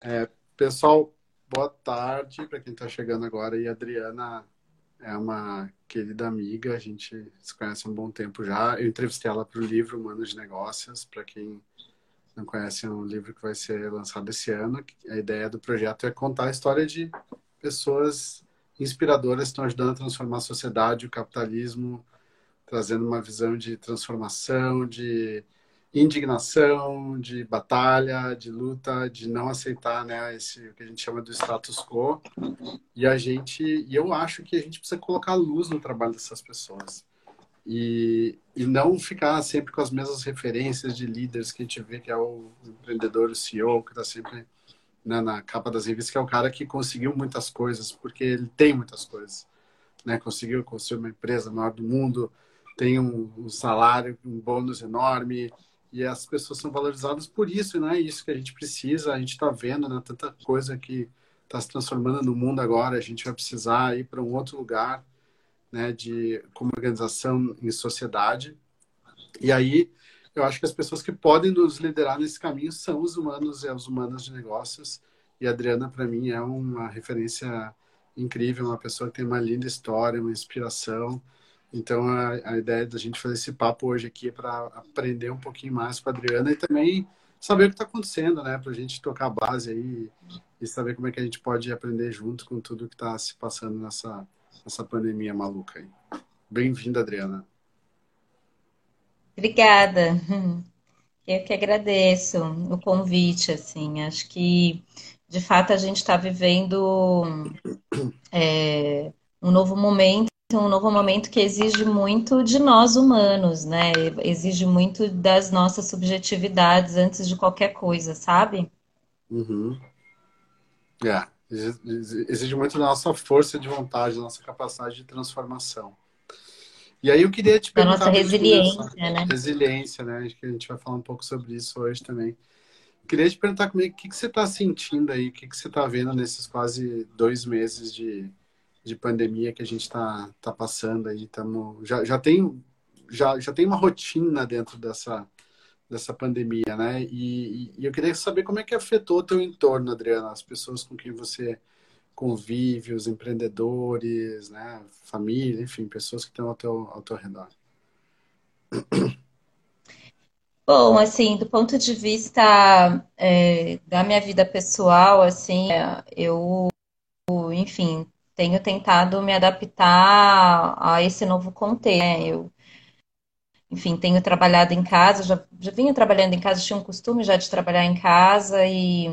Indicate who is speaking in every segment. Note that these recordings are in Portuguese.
Speaker 1: É, pessoal, boa tarde para quem está chegando agora. E a Adriana é uma querida amiga, a gente se conhece há um bom tempo já. Eu entrevistei ela para o livro Humanos de Negócios, para quem não conhece, é um livro que vai ser lançado esse ano. A ideia do projeto é contar a história de pessoas inspiradoras que estão ajudando a transformar a sociedade, o capitalismo, trazendo uma visão de transformação, de indignação, de batalha, de luta, de não aceitar, né, esse o que a gente chama do status quo. E a gente, e eu acho que a gente precisa colocar luz no trabalho dessas pessoas. E, e não ficar sempre com as mesmas referências de líderes que a gente vê que é o empreendedor, o CEO, que está sempre né, na capa das revistas, que é o cara que conseguiu muitas coisas, porque ele tem muitas coisas. Né? Conseguiu construir uma empresa maior do mundo, tem um, um salário, um bônus enorme, e as pessoas são valorizadas por isso, não é isso que a gente precisa. A gente está vendo né, tanta coisa que está se transformando no mundo agora, a gente vai precisar ir para um outro lugar, né, de como organização em sociedade. E aí, eu acho que as pessoas que podem nos liderar nesse caminho são os humanos e as humanas de negócios. E a Adriana, para mim, é uma referência incrível, uma pessoa que tem uma linda história, uma inspiração. Então, a, a ideia da gente fazer esse papo hoje aqui é para aprender um pouquinho mais com a Adriana e também saber o que está acontecendo, né? Para a gente tocar a base aí e saber como é que a gente pode aprender junto com tudo que está se passando nessa, nessa pandemia maluca aí. Bem-vinda, Adriana.
Speaker 2: Obrigada. Eu que agradeço o convite, assim. Acho que, de fato, a gente está vivendo é, um novo momento um novo momento que exige muito de nós humanos, né? Exige muito das nossas subjetividades antes de qualquer coisa, sabe?
Speaker 1: Uhum. É, exige muito da nossa força de vontade, da nossa capacidade de transformação. E aí eu queria te perguntar...
Speaker 2: Da nossa resiliência, né?
Speaker 1: Resiliência, né? Acho que a gente vai falar um pouco sobre isso hoje também. Queria te perguntar comigo, o que, que você está sentindo aí, o que, que você está vendo nesses quase dois meses de, de pandemia que a gente está tá passando aí. Tamo, já, já, tem, já, já tem uma rotina dentro dessa, dessa pandemia, né? E, e, eu queria saber como é que afetou o teu entorno, Adriana, as pessoas com quem você convive, os empreendedores, né? Família, enfim, pessoas que estão ao teu, ao teu redor.
Speaker 2: Bom, assim, do ponto de vista é, da minha vida pessoal, assim, eu, enfim, tenho tentado me adaptar a esse novo contexto. Né? Eu, enfim, tenho trabalhado em casa, já, já vinha trabalhando em casa, tinha um costume já de trabalhar em casa e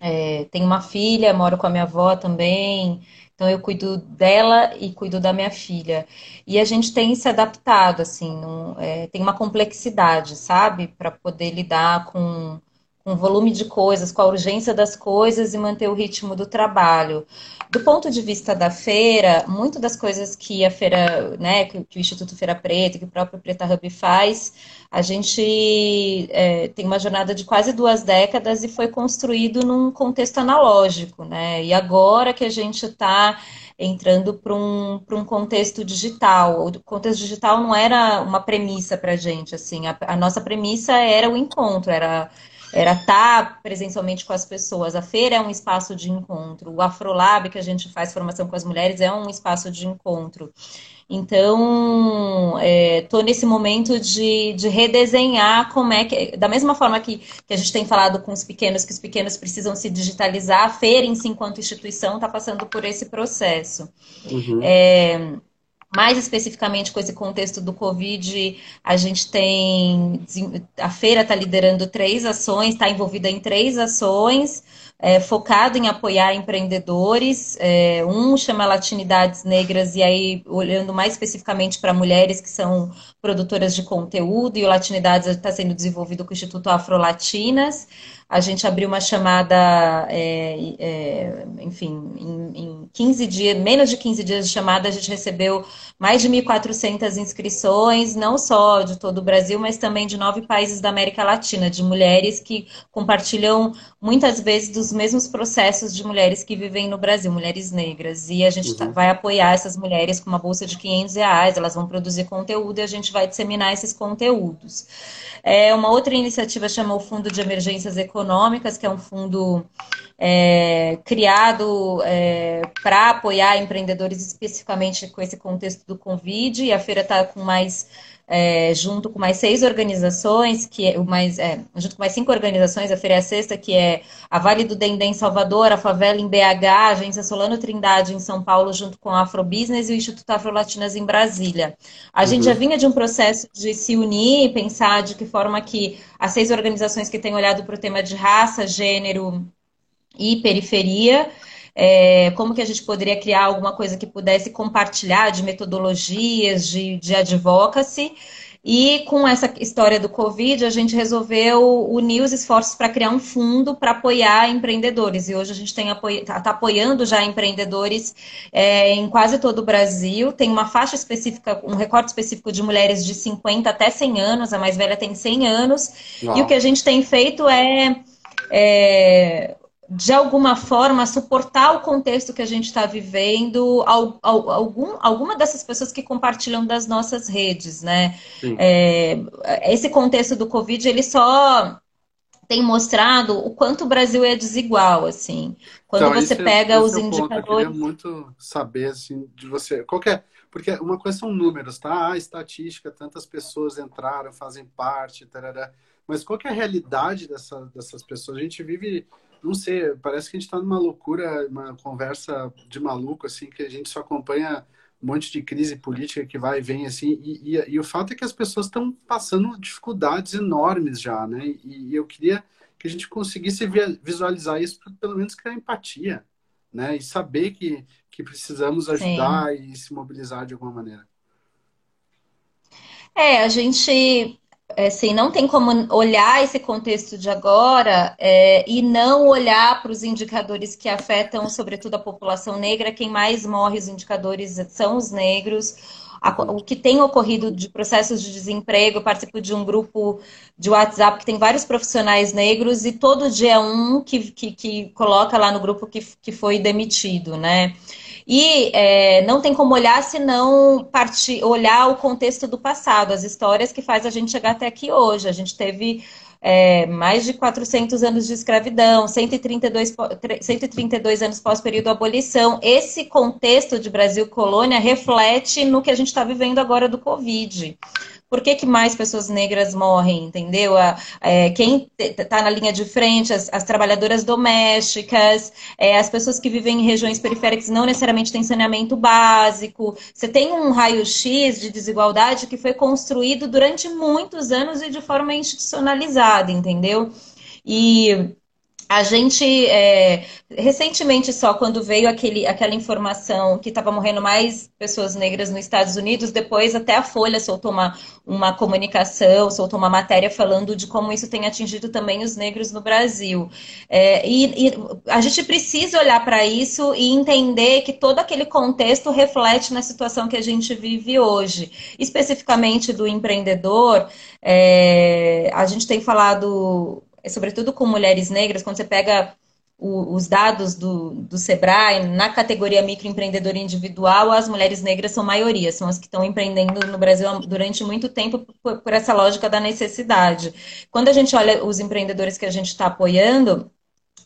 Speaker 2: é, tenho uma filha, moro com a minha avó também, então eu cuido dela e cuido da minha filha. E a gente tem se adaptado, assim, num, é, tem uma complexidade, sabe, para poder lidar com o volume de coisas, com a urgência das coisas e manter o ritmo do trabalho. Do ponto de vista da feira, muito das coisas que a feira, né, que, o Instituto Feira Preta, que o próprio Preta Hub faz, a gente é, tem uma jornada de quase duas décadas e foi construído num contexto analógico, né? E agora que a gente está entrando para um, um contexto digital. O contexto digital não era uma premissa para a gente, assim, a, a nossa premissa era o encontro, era era estar presencialmente com as pessoas. A feira é um espaço de encontro. O Afrolab, que a gente faz formação com as mulheres, é um espaço de encontro. Então, estou é, nesse momento de, de, redesenhar como é que. Da mesma forma que, que, a gente tem falado com os pequenos, que os pequenos precisam se digitalizar, a feira em si, enquanto instituição, está passando por esse processo. Uhum. É, mais especificamente com esse contexto do Covid, a gente tem. A feira está liderando três ações, está envolvida em três ações, é, focado em apoiar empreendedores. É, um chama Latinidades Negras, e aí olhando mais especificamente para mulheres que são produtoras de conteúdo, e o Latinidades está sendo desenvolvido com o Instituto Afrolatinas. A gente abriu uma chamada, é, é, enfim, em, em 15 dias, menos de 15 dias de chamada, a gente recebeu mais de 1.400 inscrições, não só de todo o Brasil, mas também de nove países da América Latina, de mulheres que compartilham muitas vezes dos mesmos processos de mulheres que vivem no Brasil, mulheres negras. E a gente tá, uhum. vai apoiar essas mulheres com uma bolsa de 500 reais, elas vão produzir conteúdo e a gente vai disseminar esses conteúdos. É, uma outra iniciativa chama o Fundo de Emergências Econômicas que é um fundo é, criado é, para apoiar empreendedores especificamente com esse contexto do Covid, e a feira está com mais é, junto com mais seis organizações, que é, mais, é, junto com mais cinco organizações, a Feira é a Sexta, que é a Vale do Dendê em Salvador, a Favela em BH, a Agência Solano Trindade em São Paulo, junto com a Afrobusiness e o Instituto Afro-Latinas em Brasília. A uhum. gente já vinha de um processo de se unir e pensar de que forma que as seis organizações que têm olhado para o tema de raça, gênero e periferia é, como que a gente poderia criar alguma coisa que pudesse compartilhar de metodologias, de, de advocacy. E com essa história do Covid, a gente resolveu unir os esforços para criar um fundo para apoiar empreendedores. E hoje a gente está apoia tá apoiando já empreendedores é, em quase todo o Brasil. Tem uma faixa específica, um recorte específico de mulheres de 50 até 100 anos, a mais velha tem 100 anos. Uau. E o que a gente tem feito é, é de alguma forma, suportar o contexto que a gente está vivendo, algum, alguma dessas pessoas que compartilham das nossas redes, né? É, esse contexto do Covid, ele só tem mostrado o quanto o Brasil é desigual, assim. Quando então, você é, pega é, os é indicadores... Ponto. Eu
Speaker 1: queria muito saber, assim, de você... Qualquer... Porque uma coisa são números, tá? Ah, estatística, tantas pessoas entraram, fazem parte, tarará. Mas qual é a realidade dessa, dessas pessoas? A gente vive não sei, parece que a gente está numa loucura, uma conversa de maluco, assim, que a gente só acompanha um monte de crise política que vai e vem, assim, e, e, e o fato é que as pessoas estão passando dificuldades enormes já, né? E, e, eu queria que a gente conseguisse visualizar isso para pelo menos criar empatia, né? E saber que, que precisamos ajudar Sim. e se mobilizar de alguma maneira.
Speaker 2: É, a gente assim, não tem como olhar esse contexto de agora é, e não olhar para os indicadores que afetam, sobretudo, a população negra. Quem mais morre, os indicadores são os negros. O que tem ocorrido de processos de desemprego, eu participo de um grupo de WhatsApp que tem vários profissionais negros e todo dia é um que, que, que coloca lá no grupo que, que foi demitido, né? E é, não tem como olhar se não olhar o contexto do passado, as histórias que faz a gente chegar até aqui hoje. A gente teve é, mais de 400 anos de escravidão, 132, 132 anos pós-período abolição. Esse contexto de Brasil colônia reflete no que a gente está vivendo agora do Covid por que, que mais pessoas negras morrem, entendeu? A, é, quem está na linha de frente, as, as trabalhadoras domésticas, é, as pessoas que vivem em regiões periféricas não necessariamente têm saneamento básico. Você tem um raio-x de desigualdade que foi construído durante muitos anos e de forma institucionalizada, entendeu? E a gente, é, recentemente só, quando veio aquele, aquela informação que estava morrendo mais pessoas negras nos Estados Unidos, depois até a Folha soltou uma, uma comunicação, soltou uma matéria falando de como isso tem atingido também os negros no Brasil. É, e, e, a gente precisa olhar para isso e entender que todo aquele contexto reflete na situação que a gente vive hoje. Especificamente do empreendedor, é, a gente tem falado sobretudo com mulheres negras, quando você pega o, os dados do, do Sebrae, na categoria microempreendedor individual, as mulheres negras são maioria, são as que estão empreendendo no Brasil durante muito tempo por, por essa lógica da necessidade. Quando a gente olha os empreendedores que a gente está apoiando,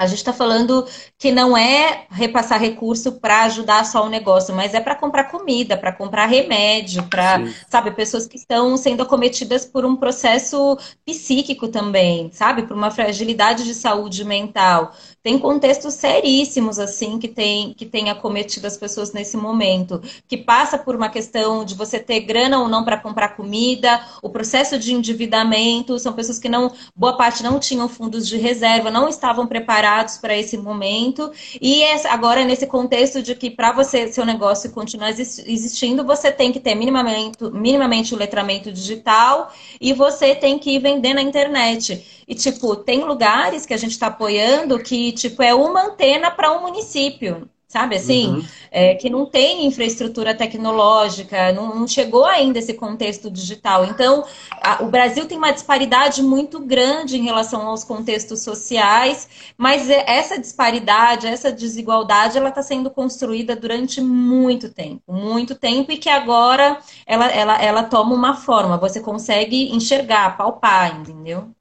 Speaker 2: a gente está falando que não é repassar recurso para ajudar só o negócio, mas é para comprar comida, para comprar remédio, para, sabe, pessoas que estão sendo acometidas por um processo psíquico também, sabe, por uma fragilidade de saúde mental. Tem contextos seríssimos, assim, que tem, que tem acometido as pessoas nesse momento, que passa por uma questão de você ter grana ou não para comprar comida, o processo de endividamento, são pessoas que não, boa parte não tinham fundos de reserva, não estavam preparados para esse momento, e agora nesse contexto de que para você, seu negócio continuar existindo, você tem que ter minimamente, minimamente o letramento digital e você tem que ir vender na internet. E, tipo, tem lugares que a gente está apoiando que, tipo, é uma antena para um município. Sabe assim? Uhum. É, que não tem infraestrutura tecnológica, não, não, chegou ainda esse contexto digital. Então, a, o Brasil tem uma disparidade muito grande em relação aos contextos sociais, mas é, essa disparidade, essa desigualdade, ela está sendo construída durante muito tempo, muito tempo, e que agora ela, ela, ela toma uma forma, você consegue enxergar, palpar, entendeu?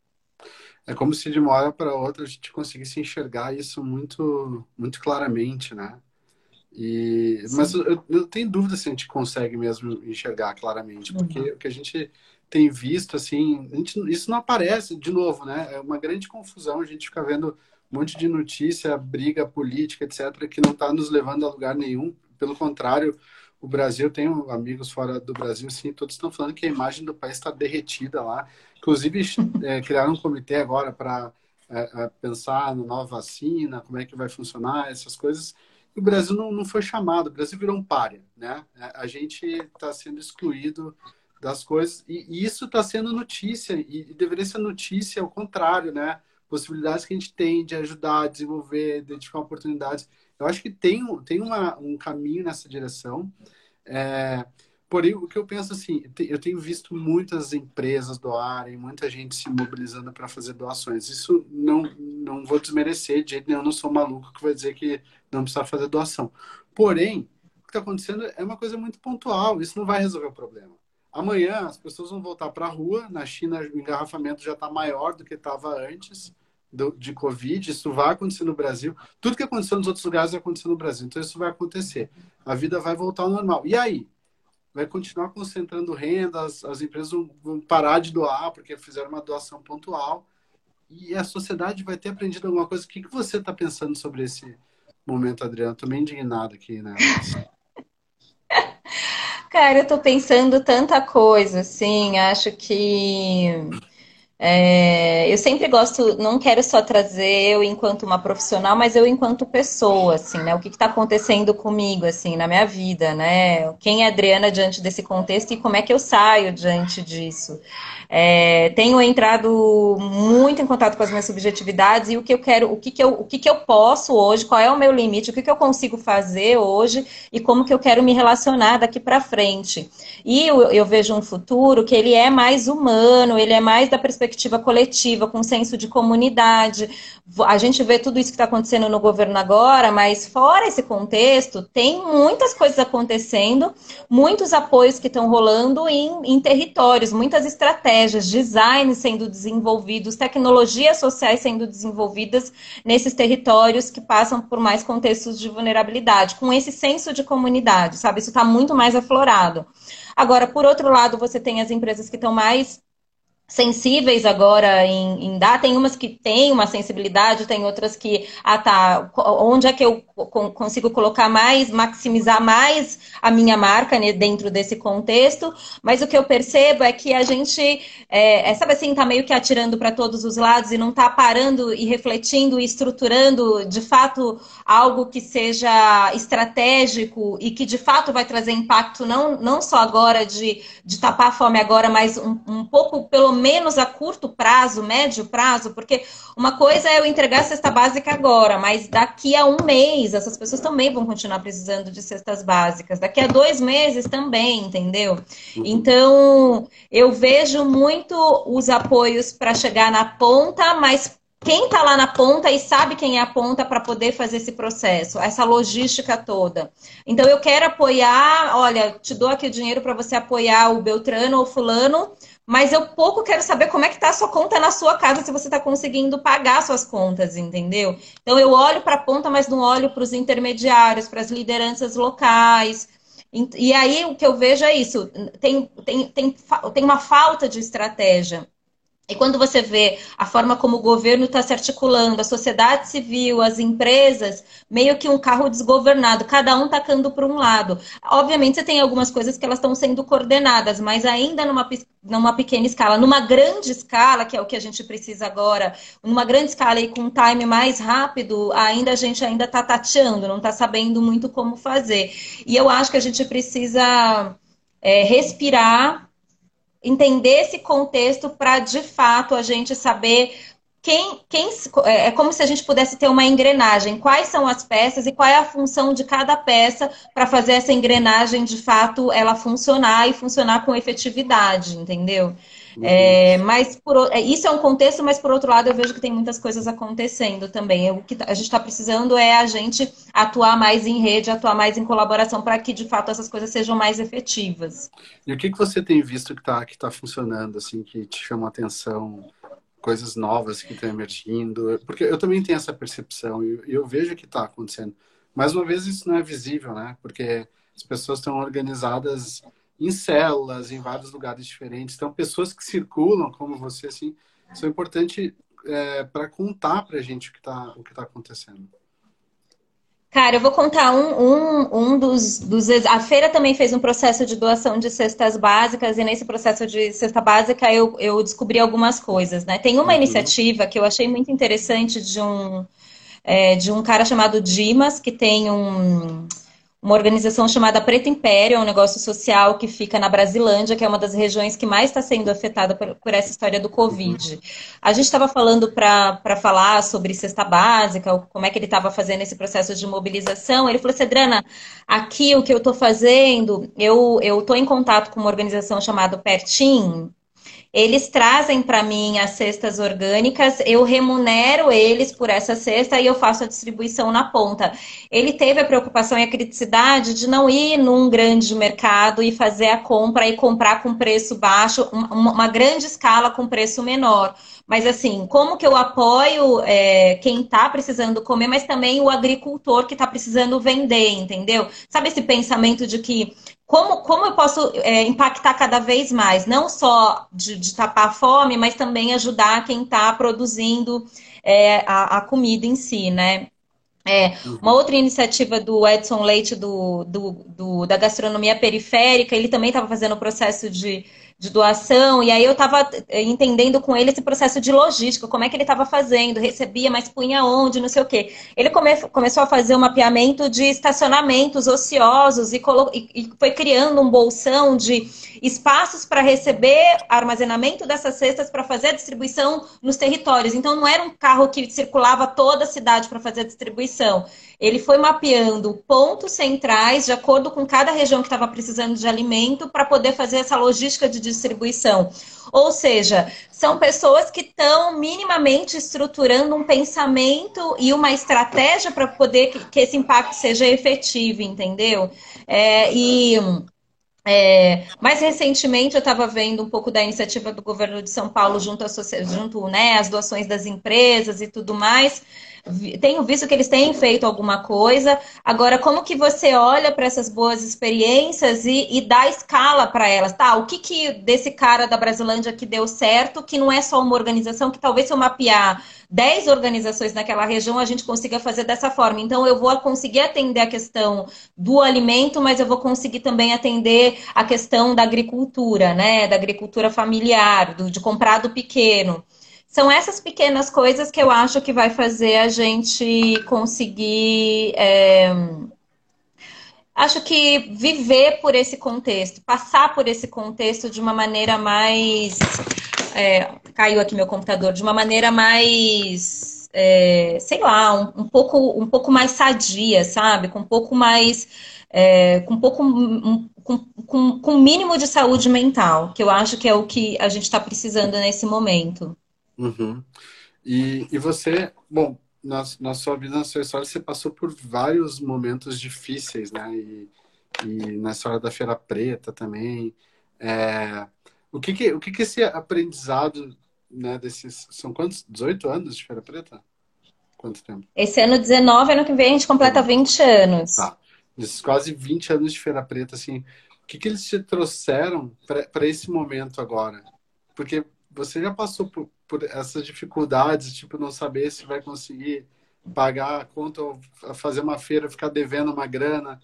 Speaker 1: É como se de uma hora para outra a gente conseguisse enxergar isso muito, muito claramente, né? E, mas eu, eu tenho dúvida se a gente consegue mesmo enxergar claramente, porque uhum. o que a gente tem visto, assim, gente, isso não aparece, de novo, né? É uma grande confusão, a gente fica vendo um monte de notícia, briga política, etc., que não está nos levando a lugar nenhum. Pelo contrário, o Brasil, tem amigos fora do Brasil, assim, todos estão falando que a imagem do país está derretida lá. Inclusive, é, criaram um comitê agora para é, é, pensar na nova vacina, como é que vai funcionar, essas coisas. E o Brasil não, não foi chamado, o Brasil virou um páreo, né? É, a gente está sendo excluído das coisas, e, e isso está sendo notícia, e, e deveria ser notícia ao contrário, né? Possibilidades que a gente tem de ajudar, desenvolver, identificar oportunidades. Eu acho que tem, tem uma, um caminho nessa direção. É, porém, o que eu penso assim, eu tenho visto muitas empresas doarem, muita gente se mobilizando para fazer doações. Isso não, não vou desmerecer de jeito nenhum, eu não sou maluco que vai dizer que não precisa fazer doação. Porém, o que está acontecendo é uma coisa muito pontual, isso não vai resolver o problema. Amanhã as pessoas vão voltar para a rua. Na China, o engarrafamento já está maior do que estava antes do, de Covid. Isso vai acontecer no Brasil. Tudo que aconteceu nos outros lugares vai acontecer no Brasil. Então, isso vai acontecer. A vida vai voltar ao normal. E aí? Vai continuar concentrando renda, as, as empresas vão parar de doar porque fizeram uma doação pontual. E a sociedade vai ter aprendido alguma coisa. O que, que você está pensando sobre esse momento, Adriano? Estou meio indignado aqui, né?
Speaker 2: Cara, eu tô pensando tanta coisa, assim, acho que é, eu sempre gosto, não quero só trazer eu enquanto uma profissional, mas eu enquanto pessoa, assim, né? O que está acontecendo comigo, assim, na minha vida, né? Quem é Adriana diante desse contexto e como é que eu saio diante disso? É, tenho entrado muito em contato com as minhas subjetividades e o que eu quero, o que, que, eu, o que, que eu posso hoje, qual é o meu limite, o que, que eu consigo fazer hoje e como que eu quero me relacionar daqui para frente. E eu, eu vejo um futuro que ele é mais humano, ele é mais da perspectiva coletiva, com senso de comunidade. A gente vê tudo isso que está acontecendo no governo agora, mas fora esse contexto, tem muitas coisas acontecendo, muitos apoios que estão rolando em, em territórios, muitas estratégias estratégias, design sendo desenvolvidos, tecnologias sociais sendo desenvolvidas nesses territórios que passam por mais contextos de vulnerabilidade, com esse senso de comunidade, sabe? Isso está muito mais aflorado. Agora, por outro lado, você tem as empresas que estão mais sensíveis agora em, em, dar. Tem umas que têm uma sensibilidade, tem outras que, ah tá, onde é que eu consigo colocar mais, maximizar mais a minha marca né, dentro desse contexto. Mas o que eu percebo é que a gente, é, é sabe assim, tá meio que atirando para todos os lados e não tá parando e refletindo e estruturando de fato algo que seja estratégico e que de fato vai trazer impacto não, não só agora de, de tapar a fome agora, mas um, um pouco pelo menos a curto prazo, médio prazo, porque uma coisa é eu entregar a cesta básica agora, mas daqui a um mês essas pessoas também vão continuar precisando de cestas básicas. Daqui a dois meses também, entendeu? Uhum. Então eu vejo muito os apoios para chegar na ponta, mas quem está lá na ponta e sabe quem é a ponta para poder fazer esse processo, essa logística toda. Então eu quero apoiar, olha, te dou aqui o dinheiro para você apoiar o Beltrano ou fulano, mas eu pouco quero saber como é que está a sua conta na sua casa, se você está conseguindo pagar suas contas, entendeu? Então eu olho para a ponta, mas não olho para os intermediários, para as lideranças locais. E aí o que eu vejo é isso: tem, tem, tem, tem uma falta de estratégia. E quando você vê a forma como o governo está se articulando, a sociedade civil, as empresas, meio que um carro desgovernado, cada um tacando para um lado. Obviamente você tem algumas coisas que elas estão sendo coordenadas, mas ainda numa, numa pequena escala. Numa grande escala, que é o que a gente precisa agora, numa grande escala e com um time mais rápido, ainda a gente ainda está tateando, não está sabendo muito como fazer. E eu acho que a gente precisa é, respirar entender esse contexto para de fato a gente saber quem, quem é, é como se a gente pudesse ter uma engrenagem, quais são as peças e qual é a função de cada peça para fazer essa engrenagem de fato ela funcionar e funcionar com efetividade, entendeu? É, mas por, é, isso é um contexto, mas por outro lado eu vejo que tem muitas coisas acontecendo também. O que a gente está precisando é a gente atuar mais em rede, atuar mais em colaboração para que de fato essas coisas sejam mais efetivas.
Speaker 1: E o que, que você tem visto que está que tá funcionando, assim, que te chama a atenção coisas novas que estão emergindo, porque eu também tenho essa percepção e eu, eu vejo que está acontecendo. Mais uma vez, isso não é visível, né? Porque as pessoas estão organizadas em células, em vários lugares diferentes. Então, pessoas que circulam, como você, assim, são importantes é, para contar para a gente o que está tá acontecendo.
Speaker 2: Cara, eu vou contar um, um, um dos, dos. A feira também fez um processo de doação de cestas básicas, e nesse processo de cesta básica eu, eu descobri algumas coisas, né? Tem uma uhum. iniciativa que eu achei muito interessante de um, é, de um cara chamado Dimas, que tem um uma organização chamada Preto Império, é um negócio social que fica na Brasilândia, que é uma das regiões que mais está sendo afetada por, por, essa história do Covid. A gente estava falando para falar sobre cesta básica, como é que ele estava fazendo esse processo de mobilização. Ele falou, Cedrana, aqui o que eu estou fazendo, eu estou em contato com uma organização chamada Pertim, eles trazem para mim as cestas orgânicas, eu remunero eles por essa cesta e eu faço a distribuição na ponta. Ele teve a preocupação e a criticidade de não ir num grande mercado e fazer a compra e comprar com preço baixo, uma, grande escala com preço menor. Mas assim, como que eu apoio é, quem está precisando comer, mas também o agricultor que está precisando vender, entendeu? Sabe esse pensamento de que como, como eu posso é, impactar cada vez mais, não só de, de, tapar a fome, mas também ajudar quem está produzindo é, a, a, comida em si, né? É, uma outra iniciativa do Edson Leite, do, do, do da gastronomia periférica, ele também estava fazendo o processo de de doação, e aí eu estava eh, entendendo com ele esse processo de logística, como é que ele estava fazendo, recebia, mas punha onde, não sei o quê. Ele come, começou a fazer um mapeamento de estacionamentos ociosos e, e foi criando um bolsão de espaços para receber armazenamento dessas cestas para fazer a distribuição nos territórios. Então não era um carro que circulava toda a cidade para fazer a distribuição. Ele foi mapeando pontos centrais de acordo com cada região que estava precisando de alimento para poder fazer essa logística de distribuição. Ou seja, são pessoas que estão minimamente estruturando um pensamento e uma estratégia para poder que, esse impacto seja efetivo, entendeu? É, e é, mais recentemente eu estava vendo um pouco da iniciativa do governo de São Paulo junto, a, junto né, às doações das empresas e tudo mais tenho visto que eles têm feito alguma coisa. Agora, como que você olha para essas boas experiências e, e dá escala para elas? Tá, o que, que desse cara da Brasilândia que deu certo, que não é só uma organização, que talvez se eu mapear 10 organizações naquela região, a gente consiga fazer dessa forma. Então, eu vou conseguir atender a questão do alimento, mas eu vou conseguir também atender a questão da agricultura, né? Da agricultura familiar, do, de comprar do pequeno. São essas pequenas coisas que eu acho que vai fazer a gente conseguir. É... Acho que viver por esse contexto, passar por esse contexto de uma maneira mais. É... Caiu aqui meu computador, de uma maneira mais. É... sei lá, um, um, pouco, um pouco mais sadia, sabe? Com um pouco mais. É, com um pouco um, com, com, mínimo de saúde mental, que eu acho que é o que a gente está precisando nesse momento.
Speaker 1: Uhum. E, e você, bom, na, na sua vida, na sua história, você passou por vários momentos difíceis, né? E, e na história da Feira Preta também. É, o que que, o que que esse aprendizado, né, desses... São quantos? 18 anos de Feira Preta? Quanto tempo?
Speaker 2: Esse ano 19, ano que vem a gente completa 20 anos.
Speaker 1: Tá. Desses quase 20 anos de Feira Preta, assim, o que que eles te trouxeram para esse momento agora? Porque você já passou por, por essas dificuldades, tipo, não saber se vai conseguir pagar a conta ou fazer uma feira, ficar devendo uma grana.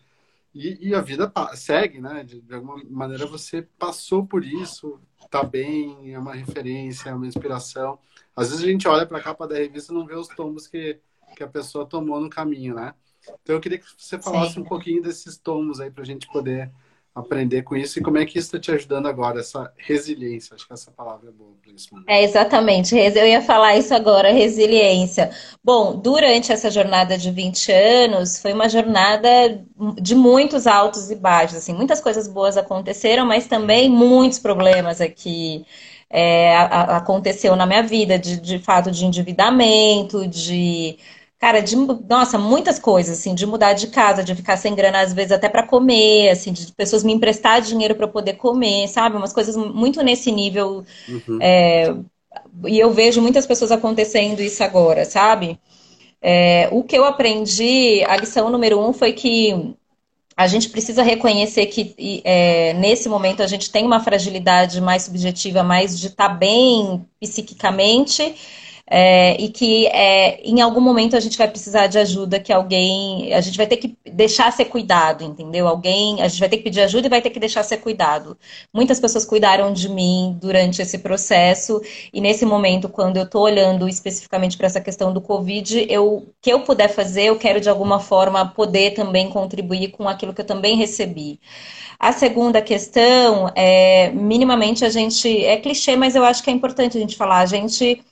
Speaker 1: E, e a vida segue, né? De, de, alguma maneira você passou por isso, tá bem, é uma referência, é uma inspiração. Às vezes a gente olha para a capa da revista e não vê os tombos que, que a pessoa tomou no caminho, né? Então eu queria que você falasse Sim. um pouquinho desses tombos aí para a gente poder aprender com isso e como é que isso está te ajudando agora, essa resiliência. Acho que essa palavra é boa para isso.
Speaker 2: É, exatamente. Eu ia falar isso agora, resiliência. Bom, durante essa jornada de 20 anos, foi uma jornada de muitos altos e baixos. Assim, muitas coisas boas aconteceram, mas também muitos problemas aqui. É, a, a, aconteceu na minha vida, de, de fato de endividamento, de Cara, de, nossa, muitas coisas, assim, de mudar de casa, de ficar sem grana, às vezes até para comer, assim, de pessoas me emprestar dinheiro para poder comer, sabe? Umas coisas muito nesse nível. Uhum. É, e eu vejo muitas pessoas acontecendo isso agora, sabe? É, o que eu aprendi, a lição número um foi que a gente precisa reconhecer que é, nesse momento a gente tem uma fragilidade mais subjetiva, mais de estar tá bem psiquicamente é, e que é, em algum momento a gente vai precisar de ajuda, que alguém. A gente vai ter que deixar ser cuidado, entendeu? Alguém. A gente vai ter que pedir ajuda e vai ter que deixar ser cuidado. Muitas pessoas cuidaram de mim durante esse processo, e nesse momento, quando eu estou olhando especificamente para essa questão do Covid, eu que eu puder fazer, eu quero de alguma forma poder também contribuir com aquilo que eu também recebi. A segunda questão é minimamente a gente. É clichê, mas eu acho que é importante a gente falar. A gente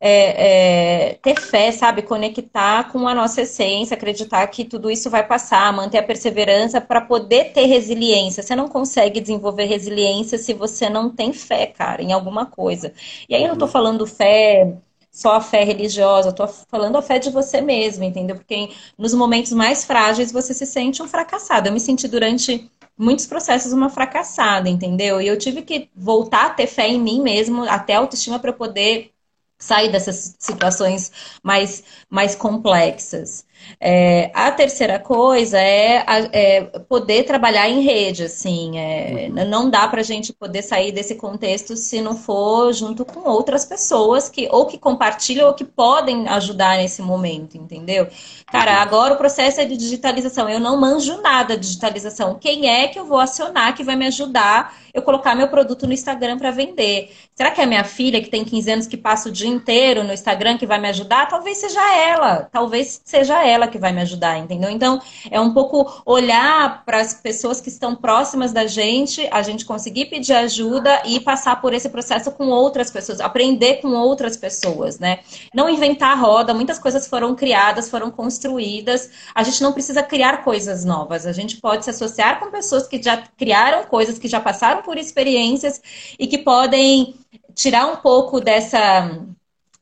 Speaker 2: é, é, ter fé, sabe? Conectar com a nossa essência, acreditar que tudo isso vai passar, manter a perseverança para poder ter resiliência. Você não consegue desenvolver resiliência se você não tem fé, cara, em alguma coisa. E aí eu não estou falando fé só a fé religiosa, eu tô falando a fé de você mesmo, entendeu? Porque nos momentos mais frágeis você se sente um fracassado. Eu me senti durante muitos processos uma fracassada, entendeu? E eu tive que voltar a ter fé em mim mesmo, até autoestima para poder sair dessas situações mais, mais complexas. É, a terceira coisa é, é, poder trabalhar em rede, assim, é, uhum. não dá para a gente poder sair desse contexto se não for junto com outras pessoas que ou que compartilham ou que podem ajudar nesse momento, entendeu? Cara, uhum. agora o processo é de digitalização, eu não manjo nada de digitalização. Quem é que eu vou acionar que vai me ajudar eu colocar meu produto no Instagram para vender? Será que é a minha filha que tem 15 anos que passa o dia inteiro no Instagram que vai me ajudar? Talvez seja ela, talvez seja ela ela que vai me ajudar, entendeu? Então, é um pouco olhar para as pessoas que estão próximas da gente, a gente conseguir pedir ajuda e passar por esse processo com outras pessoas, aprender com outras pessoas, né? Não inventar a roda, muitas coisas foram criadas, foram construídas. A gente não precisa criar coisas novas, a gente pode se associar com pessoas que já criaram coisas, que já passaram por experiências e que podem tirar um pouco dessa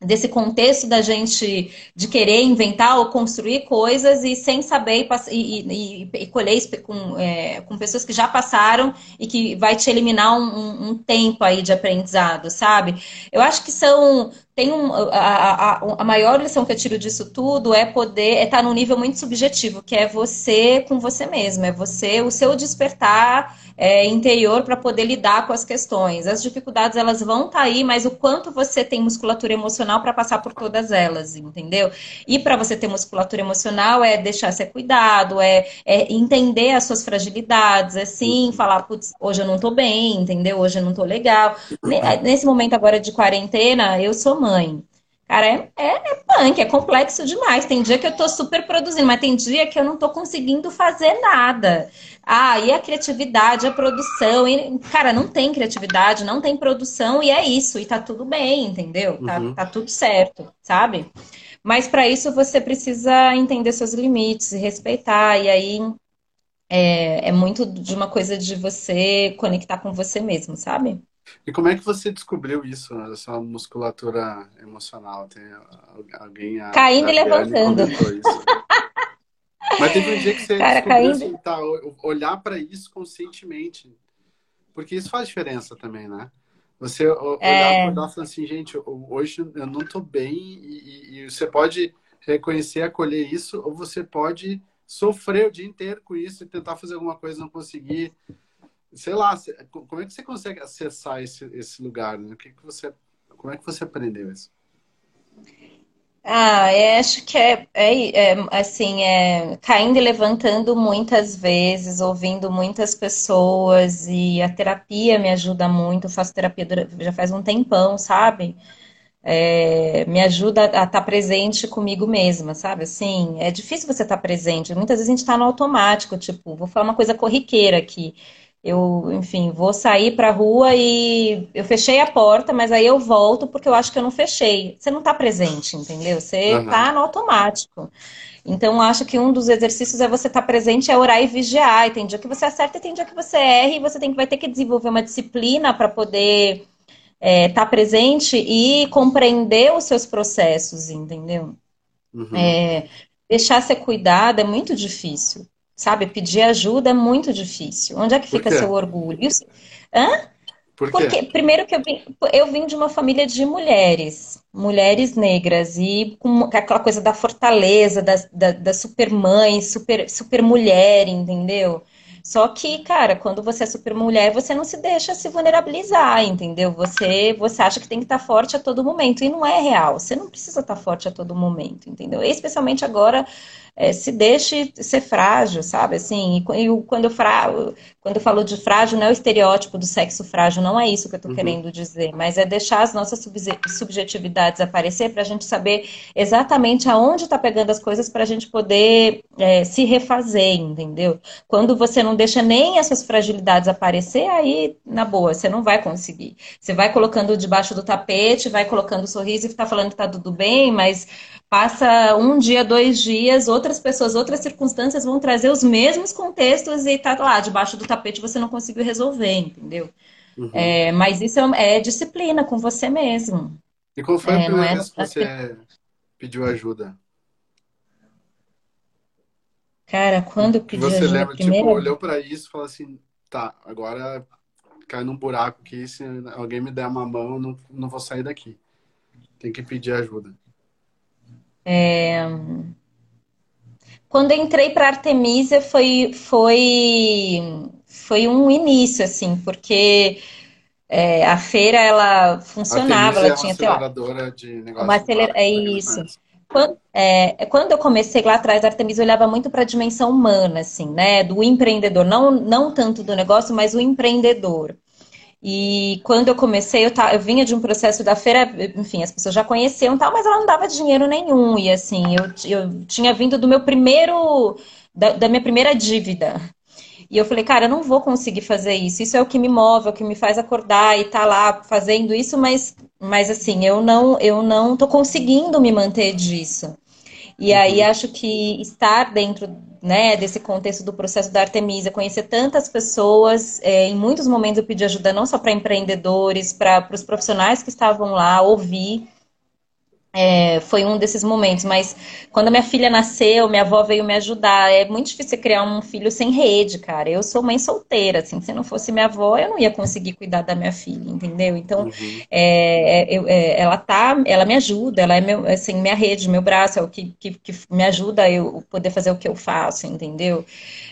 Speaker 2: desse contexto da gente de querer inventar ou construir coisas e sem saber e, e, e colher com, é, com pessoas que já passaram e que vai te eliminar um, um, tempo aí de aprendizado, sabe? Eu acho que são tem um, a, a, a, maior lição que eu tiro disso tudo é poder é estar num nível muito subjetivo, que é você com você mesmo, é você, o seu despertar é, interior para poder lidar com as questões. As dificuldades elas vão estar tá aí, mas o quanto você tem musculatura emocional para passar por todas elas, entendeu? E para você ter musculatura emocional é deixar ser cuidado, é, é entender as suas fragilidades, é sim falar, putz, hoje eu não estou bem, entendeu? Hoje eu não estou legal. Nesse momento agora de quarentena, eu sou mãe. Cara, é, é, é, punk, é complexo demais. Tem dia que eu tô super produzindo, mas tem dia que eu não tô conseguindo fazer nada. Ah, e a criatividade, a produção. E, cara, não tem criatividade, não tem produção, e é isso. E tá tudo bem, entendeu? Tá, uhum. tá tudo certo, sabe? Mas para isso você precisa entender seus limites e respeitar. E aí é, é muito de uma coisa de você conectar com você mesmo, sabe?
Speaker 1: E como é que você descobriu isso, essa musculatura emocional? Tem alguém a,
Speaker 2: caindo e levantando.
Speaker 1: Mas teve um dia que você Cara, descobriu caindo... assim, tá, olhar para isso conscientemente. Porque isso faz diferença também, né? Você olhar é... para e falar assim, gente, hoje eu não estou bem e, e, você pode reconhecer, acolher isso, ou você pode sofrer o dia inteiro com isso e tentar fazer alguma coisa e não conseguir sei lá, como é que você consegue acessar esse, esse lugar? Né? O que, que você, como é que você aprendeu isso?
Speaker 2: Ah, eu acho que é, é, é, assim, é caindo e levantando muitas vezes, ouvindo muitas pessoas e a terapia me ajuda muito. Eu faço terapia já faz um tempão, sabe? É, me ajuda a estar tá presente comigo mesma, sabe? Assim, é difícil você estar tá presente. Muitas vezes a gente está no automático, tipo, vou falar uma coisa corriqueira aqui. Eu, enfim, vou sair para a rua e eu fechei a porta, mas aí eu volto porque eu acho que eu não fechei. Você não está presente, entendeu? Você está uhum. no automático. Então, acho que um dos exercícios é você estar tá presente, é orar e vigiar. E tem dia que você acerta e tem dia que você erra, e você tem, vai ter que desenvolver uma disciplina para poder estar é, tá presente e compreender os seus processos, entendeu? Uhum. É, deixar ser cuidado é muito difícil. Sabe, pedir ajuda é muito difícil. Onde é que fica seu orgulho? Hã?
Speaker 1: Por quê?
Speaker 2: Porque, primeiro que eu vim, eu vim de uma família de mulheres, mulheres negras, e com aquela coisa da fortaleza, da, da, da super mãe, super, super mulher, entendeu? Só que, cara, quando você é super mulher, você não se deixa se vulnerabilizar, entendeu? Você, você acha que tem que estar forte a todo momento. E não é real. Você não precisa estar forte a todo momento, entendeu? Especialmente agora é, se deixe ser frágil, sabe? Assim, e, quando, eu fra... quando eu falo de frágil, não é o estereótipo do sexo frágil, não é isso que eu estou uhum. querendo dizer, mas é deixar as nossas subjetividades aparecer para a gente saber exatamente aonde está pegando as coisas para a gente poder é, se refazer, entendeu? Quando você não deixa nem essas fragilidades aparecer, aí, na boa, você não vai conseguir. Você vai colocando debaixo do tapete, vai colocando sorriso e está falando que está tudo bem, mas passa um dia, dois dias, outras pessoas, outras circunstâncias vão trazer os mesmos contextos e tá lá, debaixo do tapete você não conseguiu resolver, entendeu? Uhum. É, mas isso é, é, disciplina com você mesmo.
Speaker 1: E qual foi é, a primeira é vez que você pediu ajuda?
Speaker 2: Cara, quando eu pedi
Speaker 1: você
Speaker 2: ajuda?
Speaker 1: Você lembra, tipo, primeira... tipo, olhou para isso e falou assim, tá, agora cai num buraco que se alguém me der uma mão, eu não, não vou sair daqui. Tem que pedir ajuda.
Speaker 2: É... Quando entrei para Artemisia foi, foi, foi um início, assim, porque é, a feira ela funcionava, ela é tinha
Speaker 1: aceleradora de negócio.
Speaker 2: Uma aceler... É isso. Quando, é, quando eu comecei lá atrás, a Artemisia olhava muito para a dimensão humana, assim, né? Do empreendedor, não, não tanto do negócio, mas o empreendedor. E quando eu comecei, eu, eu vinha de um processo da feira, enfim, as pessoas já conheciam tal, mas ela não dava dinheiro nenhum. E assim, eu, eu tinha vindo do meu primeiro, da, da minha primeira dívida. E eu falei, cara, eu não vou conseguir fazer isso. Isso é o que me move, é o que me faz acordar e tá lá fazendo isso, mas, mas assim, eu não, eu não tô conseguindo me manter disso. E aí uhum. acho que estar dentro né, desse contexto do processo da Artemisa, conhecer tantas pessoas, é, em muitos momentos eu pedi ajuda não só para empreendedores, para os profissionais que estavam lá, ouvir é, foi um desses momentos, mas quando minha filha nasceu, minha avó veio me ajudar. É muito difícil criar um filho sem rede, cara. Eu sou mãe solteira, assim, se não fosse minha avó, eu não ia conseguir cuidar da minha filha, entendeu? Então, uhum. é, eu, é, ela tá, ela me ajuda, ela é meu, assim, minha rede, meu braço, é o que, que, que me ajuda a eu poder fazer o que eu faço, entendeu?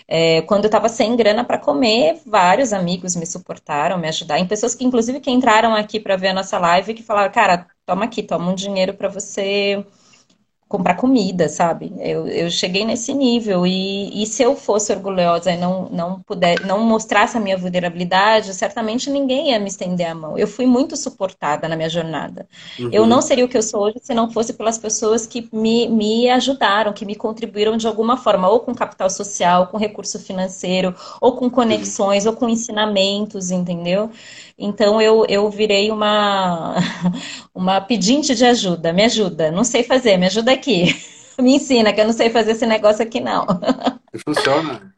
Speaker 2: É, quando eu estava sem grana para comer, vários amigos me suportaram, me ajudaram. Pessoas que, inclusive, que entraram aqui para ver a nossa live, que falaram, cara, toma aqui, toma um dinheiro para você comprar comida, sabe? Eu, eu cheguei nesse nível e, e se eu fosse orgulhosa e não, não puder, não mostrasse a minha vulnerabilidade, certamente ninguém ia me estender a mão. Eu fui muito suportada na minha jornada. Uhum. Eu não seria o que eu sou hoje se não fosse pelas pessoas que me, me ajudaram, que me contribuíram de alguma forma, ou com capital social, com recurso financeiro, ou com conexões, uhum. ou com ensinamentos, entendeu? Então eu, eu virei uma, uma pedinte de ajuda. Me ajuda, não sei fazer, me ajuda aqui. Me ensina, que eu não sei fazer esse negócio aqui, não.
Speaker 1: Funciona.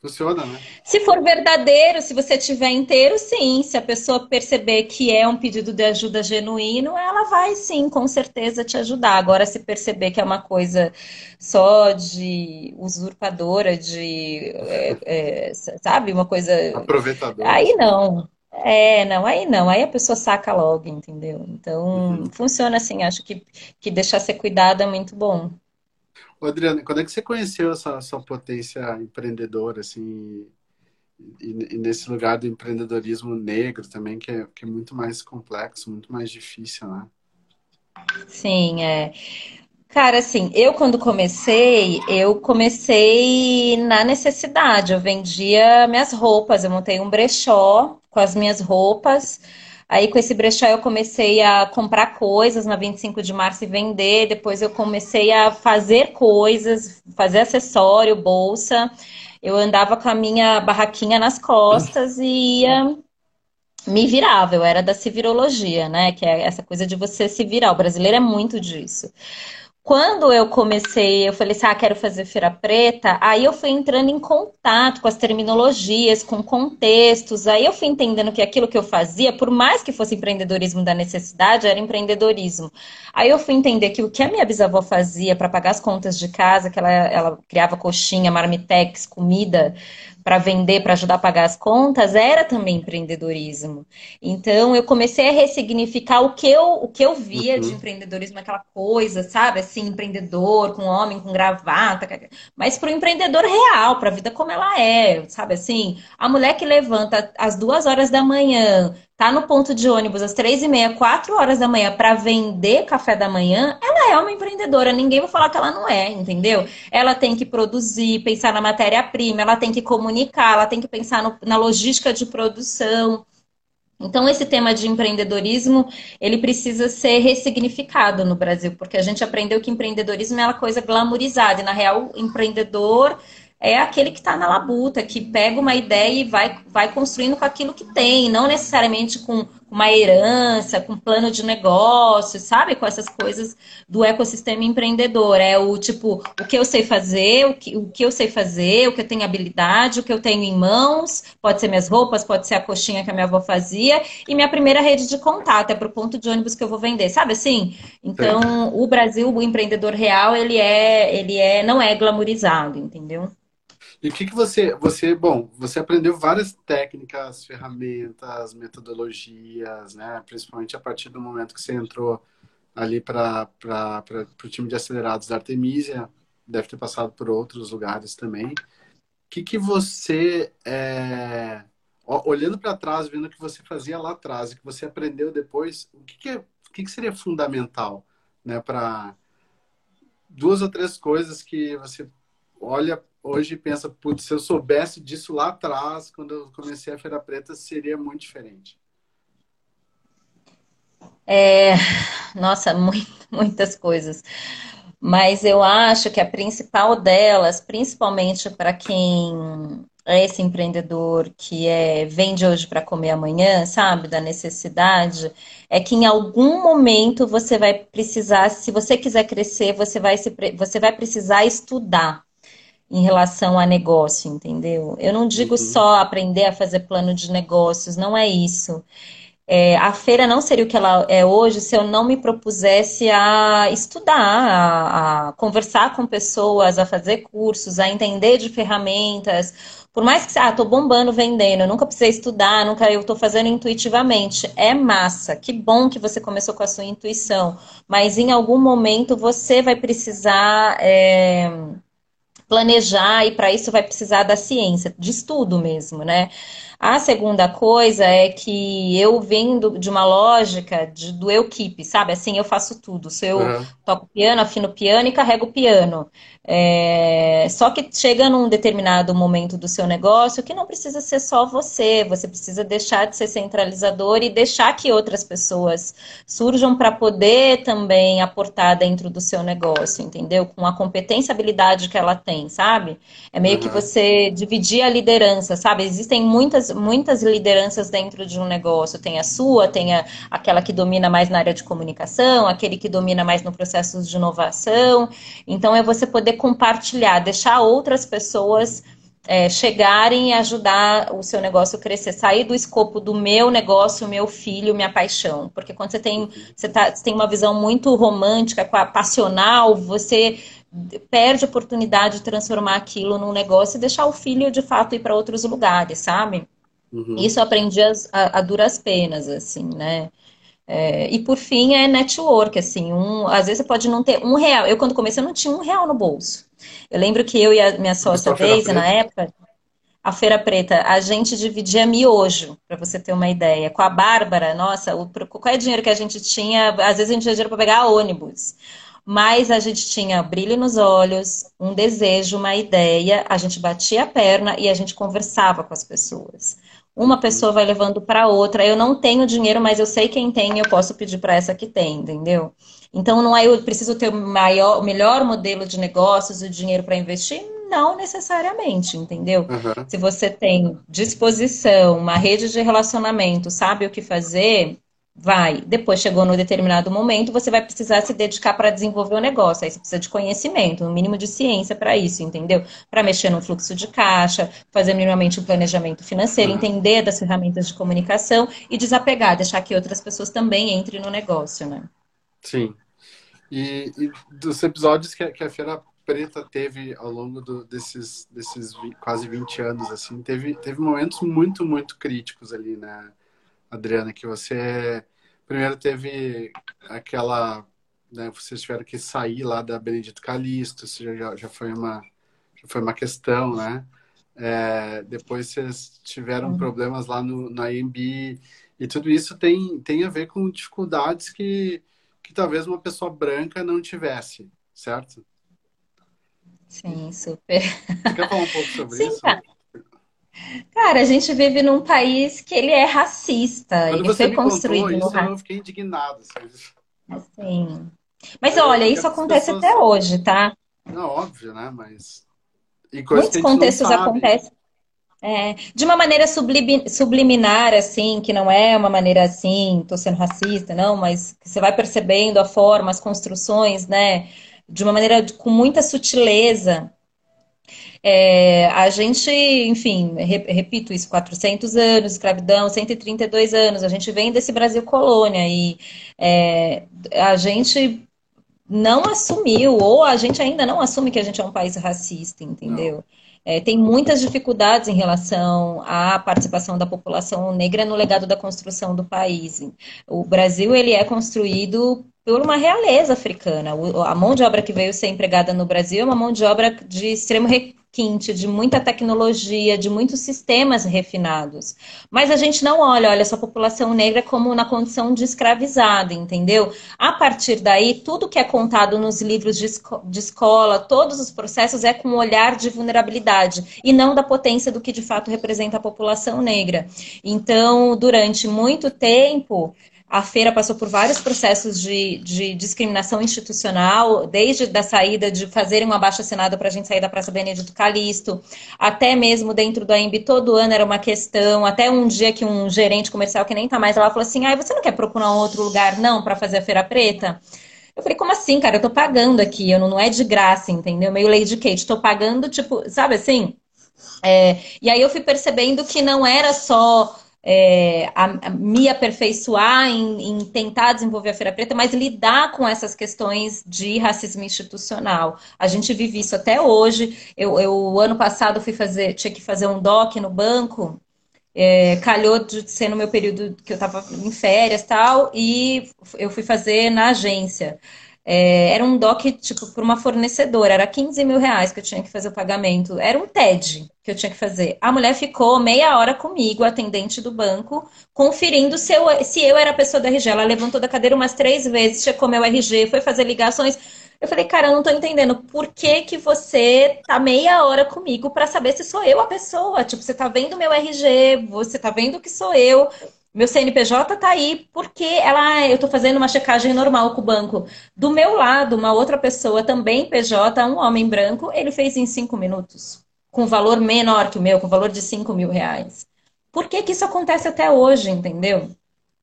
Speaker 1: Funciona, né?
Speaker 2: Se for verdadeiro, se você tiver inteiro, sim. Se a pessoa perceber que é um pedido de ajuda genuíno, ela vai sim, com certeza te ajudar. Agora, se perceber que é uma coisa só de usurpadora, de. É, é, sabe? Uma coisa.
Speaker 1: Aproveitadora.
Speaker 2: Aí não. É, não, aí não, aí a pessoa saca logo, entendeu? Então, uhum. funciona assim, acho que, que deixar ser cuidado é muito bom.
Speaker 1: Ô, Adriana, quando é que você conheceu essa sua potência empreendedora, assim, e, e, nesse lugar do empreendedorismo negro também, que é, que é muito mais complexo, muito mais difícil, né?
Speaker 2: Sim, é. Cara, assim, eu quando comecei, eu comecei na necessidade. Eu vendia minhas roupas, eu montei um brechó com as minhas roupas. Aí com esse brechó eu comecei a comprar coisas na 25 de março e vender. Depois eu comecei a fazer coisas, fazer acessório, bolsa. Eu andava com a minha barraquinha nas costas e ia me virava. Eu era da civirologia, né? Que é essa coisa de você se virar. O brasileiro é muito disso. Quando eu comecei, eu falei assim, ah, quero fazer feira preta, aí eu fui entrando em contato com as terminologias, com contextos, aí eu fui entendendo que aquilo que eu fazia, por mais que fosse empreendedorismo da necessidade, era empreendedorismo. Aí eu fui entender que o que a minha bisavó fazia para pagar as contas de casa, que ela, ela criava coxinha, marmitex, comida, para vender, para ajudar a pagar as contas, era também empreendedorismo. Então eu comecei a ressignificar o que eu, o que eu via uhum. de empreendedorismo, aquela coisa, sabe, assim, empreendedor, com homem com gravata, mas para o empreendedor real, para a vida como ela é, sabe assim, a mulher que levanta às duas horas da manhã, tá no ponto de ônibus às três e meia, quatro horas da manhã para vender café da manhã, ela é uma empreendedora. Ninguém vai falar que ela não é, entendeu? Ela tem que produzir, pensar na matéria-prima, ela tem que comunicar, ela tem que pensar no, na logística de produção. Então, esse tema de empreendedorismo, ele precisa ser ressignificado no Brasil, porque a gente aprendeu que empreendedorismo é uma coisa glamourizada, e na real, empreendedor é aquele que está na labuta, que pega uma ideia e vai, vai construindo com aquilo que tem, não necessariamente com uma herança, com plano de negócio, sabe? Com essas coisas do ecossistema empreendedor. É o tipo, o que eu sei fazer, o que, o que eu sei fazer, o que eu tenho habilidade, o que eu tenho em mãos, pode ser minhas roupas, pode ser a coxinha que a minha avó fazia, e minha primeira rede de contato, é para o ponto de ônibus que eu vou vender, sabe assim? Então, Sim. o Brasil, o empreendedor real, ele é, ele é, não é glamourizado, entendeu?
Speaker 1: E o que, que você, você, bom, você aprendeu várias técnicas, ferramentas, metodologias, né? Principalmente a partir do momento que você entrou ali para o time de acelerados da Artemisia, deve ter passado por outros lugares também. O que, que você, é, olhando para trás, vendo o que você fazia lá atrás e que você aprendeu depois, o que, que, é, o que, que seria fundamental né, para duas ou três coisas que você olha hoje pensa, putz, se eu soubesse disso lá atrás, quando eu comecei a Feira Preta, seria muito diferente?
Speaker 2: É, nossa, muito, muitas coisas. Mas eu acho que a principal delas, principalmente para quem é esse empreendedor que é vende hoje para comer amanhã, sabe, da necessidade, é que em algum momento você vai precisar, se você quiser crescer, você vai, se, você vai precisar estudar em relação a negócio, entendeu? Eu não digo uhum. só aprender a fazer plano de negócios, não é isso. É, a feira não seria o que ela é hoje se eu não me propusesse a estudar, a, a conversar com pessoas, a fazer cursos, a entender de ferramentas. Por mais que, ah, tô bombando vendendo, eu nunca precisei estudar, nunca eu tô fazendo intuitivamente. É massa, que bom que você começou com a sua intuição, mas em algum momento você vai precisar. É planejar e para isso vai precisar da ciência, de estudo mesmo, né? A segunda coisa é que eu venho de uma lógica de, do eu keep, sabe? Assim, eu faço tudo. Se eu uhum. toco piano, afino piano e carrego piano. É... Só que chega num determinado momento do seu negócio que não precisa ser só você. Você precisa deixar de ser centralizador e deixar que outras pessoas surjam para poder também aportar dentro do seu negócio, entendeu? Com a competência e habilidade que ela tem, sabe? É meio uhum. que você dividir a liderança, sabe? Existem muitas muitas, muitas lideranças dentro de um negócio. Tem a sua, tem a, aquela que domina mais na área de comunicação, aquele que domina mais no processo de inovação. Então, é você poder compartilhar, deixar outras pessoas é, chegarem e ajudar o seu negócio a crescer, sair do escopo do meu negócio, meu filho, minha paixão. Porque quando você tem, você, tá, você tem uma visão muito romântica, passional, você perde a oportunidade de transformar aquilo num negócio e deixar o filho de fato ir para outros lugares, sabe? Uhum. Isso eu aprendi a, a, duras penas, assim, né? É, e por fim é network, assim, um, às vezes você pode não ter um real. Eu, quando comecei, eu não tinha um real no bolso. Eu lembro que eu e a minha sócia Deise, na época, a Feira Preta, a gente dividia miojo, para você ter uma ideia. Com a Bárbara, nossa, o, qual é o dinheiro que a gente tinha? Às vezes a gente tinha dinheiro para pegar ônibus. Mas a gente tinha brilho nos olhos, um desejo, uma ideia, a gente batia a perna e a gente conversava com as pessoas. Uma pessoa vai levando para outra. Eu não tenho dinheiro, mas eu sei quem tem e eu posso pedir para essa que tem, entendeu? Então não é eu preciso ter o maior, o melhor modelo de negócios, o dinheiro para investir. Não necessariamente, entendeu? Uhum. Se você tem disposição, uma rede de relacionamento, sabe o que fazer, Vai. Depois chegou no determinado momento, você vai precisar se dedicar para desenvolver o negócio. Aí você precisa de conhecimento, um mínimo de ciência para isso, entendeu? Para mexer no fluxo de caixa, fazer minimamente um planejamento financeiro, uhum. entender das ferramentas de comunicação e desapegar, deixar que outras pessoas também entrem no negócio, né?
Speaker 1: Sim. E, e dos episódios que, que a Feira preta teve ao longo do, desses, desses quase 20 anos, assim, teve, teve momentos muito, muito críticos ali, né, Adriana, que você primeiro teve aquela, né, vocês tiveram que sair lá da Benedito Calixto, isso já, já foi uma já foi uma questão, né? É, depois vocês tiveram uhum. problemas lá no, na IMB e tudo isso tem, tem a ver com dificuldades que, que talvez uma pessoa branca não tivesse, certo?
Speaker 2: Sim, super.
Speaker 1: Você quer falar um pouco sobre Sim, isso?
Speaker 2: Cara. Cara. a gente vive num país que ele é racista.
Speaker 1: Quando
Speaker 2: ele
Speaker 1: foi construído isso, no... eu fiquei indignado.
Speaker 2: Assim. assim. Mas olha, isso acontece pessoas... até hoje, tá?
Speaker 1: Não, óbvio, né? Mas.
Speaker 2: Muitos contextos acontecem. É, de uma maneira subliminar, assim, que não é uma maneira assim, tô sendo racista, não, mas você vai percebendo a forma, as construções, né? De uma maneira com muita sutileza. É, a gente, enfim, repito isso, 400 anos, escravidão, 132 anos, a gente vem desse Brasil colônia e é, a gente não assumiu, ou a gente ainda não assume que a gente é um país racista, entendeu? É, tem muitas dificuldades em relação à participação da população negra no legado da construção do país. O Brasil ele é construído por uma realeza africana. A mão de obra que veio ser empregada no Brasil é uma mão de obra de extremo requinte, de muita tecnologia, de muitos sistemas refinados. Mas a gente não olha, olha essa população negra como na condição de escravizada, entendeu? A partir daí, tudo que é contado nos livros de, esco de escola, todos os processos é com um olhar de vulnerabilidade e não da potência do que de fato representa a população negra. Então, durante muito tempo, a feira passou por vários processos de, de discriminação institucional, desde da saída de fazerem uma baixa assinada para a gente sair da Praça Benedito Calixto, até mesmo dentro do AMB, todo ano era uma questão, até um dia que um gerente comercial que nem está mais lá falou assim, ah, você não quer procurar um outro lugar não para fazer a Feira Preta? Eu falei, como assim, cara? Eu tô pagando aqui, eu não, não é de graça, entendeu? Meio Lady Kate, tô pagando, tipo, sabe assim? É, e aí eu fui percebendo que não era só é, a, a me aperfeiçoar em, em, tentar desenvolver a Feira Preta, mas lidar com essas questões de racismo institucional. A gente vive isso até hoje. Eu, eu ano passado fui fazer, tinha que fazer um doc no banco. É, calhou de ser no meu período que eu estava em férias tal, e eu fui fazer na agência. É, era um DOC, tipo, por uma fornecedora. Era 15 mil reais que eu tinha que fazer o pagamento. Era um TED que eu tinha que fazer. A mulher ficou meia hora comigo, atendente do banco, conferindo se eu, se eu era a pessoa da RG. Ela levantou da cadeira umas três vezes, checou meu RG, foi fazer ligações. Eu falei, cara, eu não tô entendendo. Por que, que você tá meia hora comigo para saber se sou eu a pessoa? Tipo, você tá vendo meu RG, você tá vendo que sou eu. Meu CNPJ tá aí porque ela, eu tô fazendo uma checagem normal com o banco. Do meu lado, uma outra pessoa também PJ, um homem branco, ele fez em cinco minutos, com valor menor que o meu, com valor de cinco mil reais. Por que, que isso acontece até hoje, entendeu?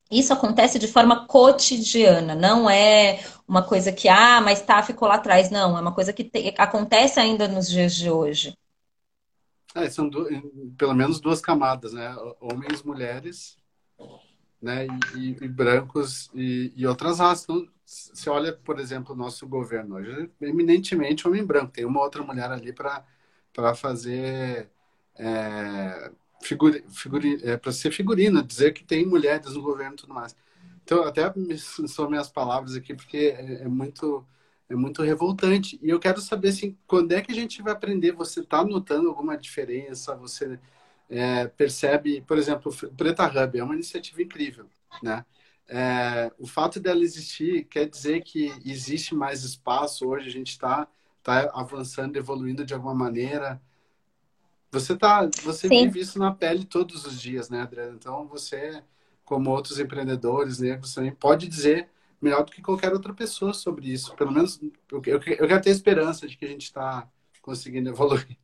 Speaker 2: Isso acontece de forma cotidiana, não é uma coisa que, ah, mas tá, ficou lá atrás. Não, é uma coisa que te, acontece ainda nos dias de hoje.
Speaker 1: É, são pelo menos duas camadas, né? Homens mulheres né, e, e brancos e, e, outras raças. Então, você olha, por exemplo, o nosso governo hoje, é eminentemente homem branco. Tem uma outra mulher ali para fazer é, figuri, figuri, é, para ser figurina, dizer que tem mulheres no governo e tudo mais. Então, até são minhas palavras aqui, porque é, é, muito é muito revoltante. E eu quero saber assim, quando é que a gente vai aprender? Você está notando alguma diferença? Você é, percebe, por exemplo, o Preta Hub é uma iniciativa incrível, né? É, o fato dela existir quer dizer que existe mais espaço hoje, a gente está tá avançando, evoluindo de alguma maneira. Você tá, você Sim. vive isso na pele todos os dias, né, Adriana? Então você, como outros empreendedores negros, também pode dizer melhor do que qualquer outra pessoa sobre isso. Pelo menos eu, eu, eu quero ter esperança de que a gente está conseguindo evoluir.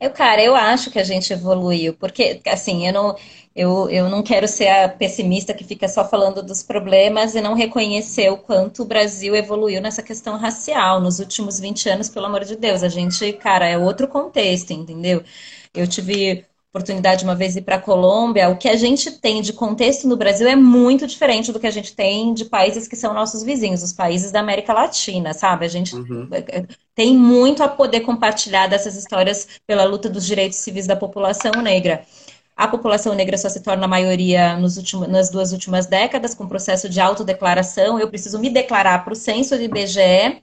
Speaker 2: Eu, cara, eu acho que a gente evoluiu, porque, assim, eu não, eu, eu não quero ser a pessimista que fica só falando dos problemas e não reconhecer o quanto o Brasil evoluiu nessa questão racial nos últimos 20 anos, pelo amor de Deus. A gente, cara, é outro contexto, entendeu? Eu tive oportunidade uma vez ir para a Colômbia, o que a gente tem de contexto no Brasil é muito diferente do que a gente tem de países que são nossos vizinhos, os países da América Latina, sabe? A gente uhum. tem muito a poder compartilhar dessas histórias pela luta dos direitos civis da população negra. A população negra só se torna maioria nos últimos, nas duas últimas décadas, com processo de autodeclaração. Eu preciso me declarar para o censo de IBGE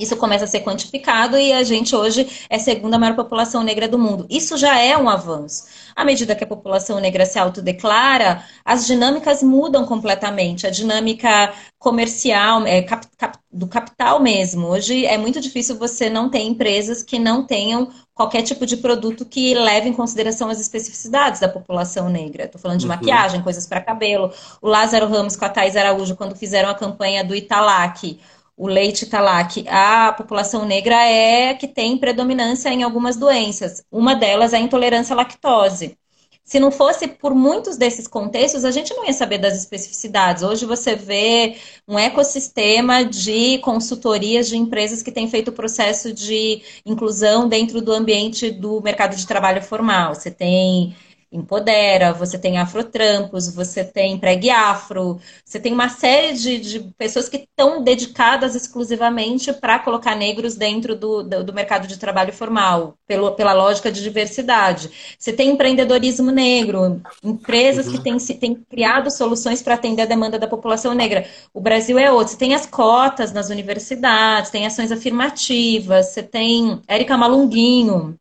Speaker 2: isso começa a ser quantificado e a gente hoje é a segunda maior população negra do mundo. Isso já é um avanço. À medida que a população negra se autodeclara, as dinâmicas mudam completamente. A dinâmica comercial, é, cap, cap, do capital mesmo. Hoje é muito difícil você não ter empresas que não tenham qualquer tipo de produto que leve em consideração as especificidades da população negra. Estou falando de uhum. maquiagem, coisas para cabelo. O Lázaro Ramos com a Thais Araújo, quando fizeram a campanha do Italac, o leite está lá, que a população negra é que tem predominância em algumas doenças. Uma delas é a intolerância à lactose. Se não fosse por muitos desses contextos, a gente não ia saber das especificidades. Hoje você vê um ecossistema de consultorias de empresas que têm feito o processo de inclusão dentro do ambiente do mercado de trabalho formal. Você tem Empodera, você tem Afrotrampos, você tem Pregue Afro, você tem uma série de, de pessoas que estão dedicadas exclusivamente para colocar negros dentro do, do, do, mercado de trabalho formal, pelo, pela lógica de diversidade. Você tem empreendedorismo negro, empresas uhum. que têm, têm criado soluções para atender a demanda da população negra. O Brasil é outro. Você tem as cotas nas universidades, tem ações afirmativas, você tem Érica Malunguinho,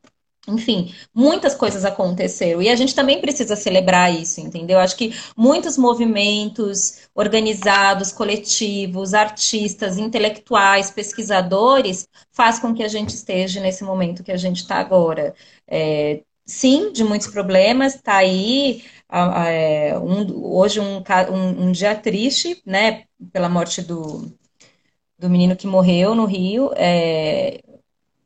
Speaker 2: enfim, muitas coisas aconteceram. E a gente também precisa celebrar isso, entendeu? Acho que muitos movimentos organizados, coletivos, artistas, intelectuais, pesquisadores, faz com que a gente esteja nesse momento que a gente está agora. É, sim, de muitos problemas, está aí. É, um, hoje um, um, um, dia triste, né, pela morte do, do menino que morreu no Rio. É,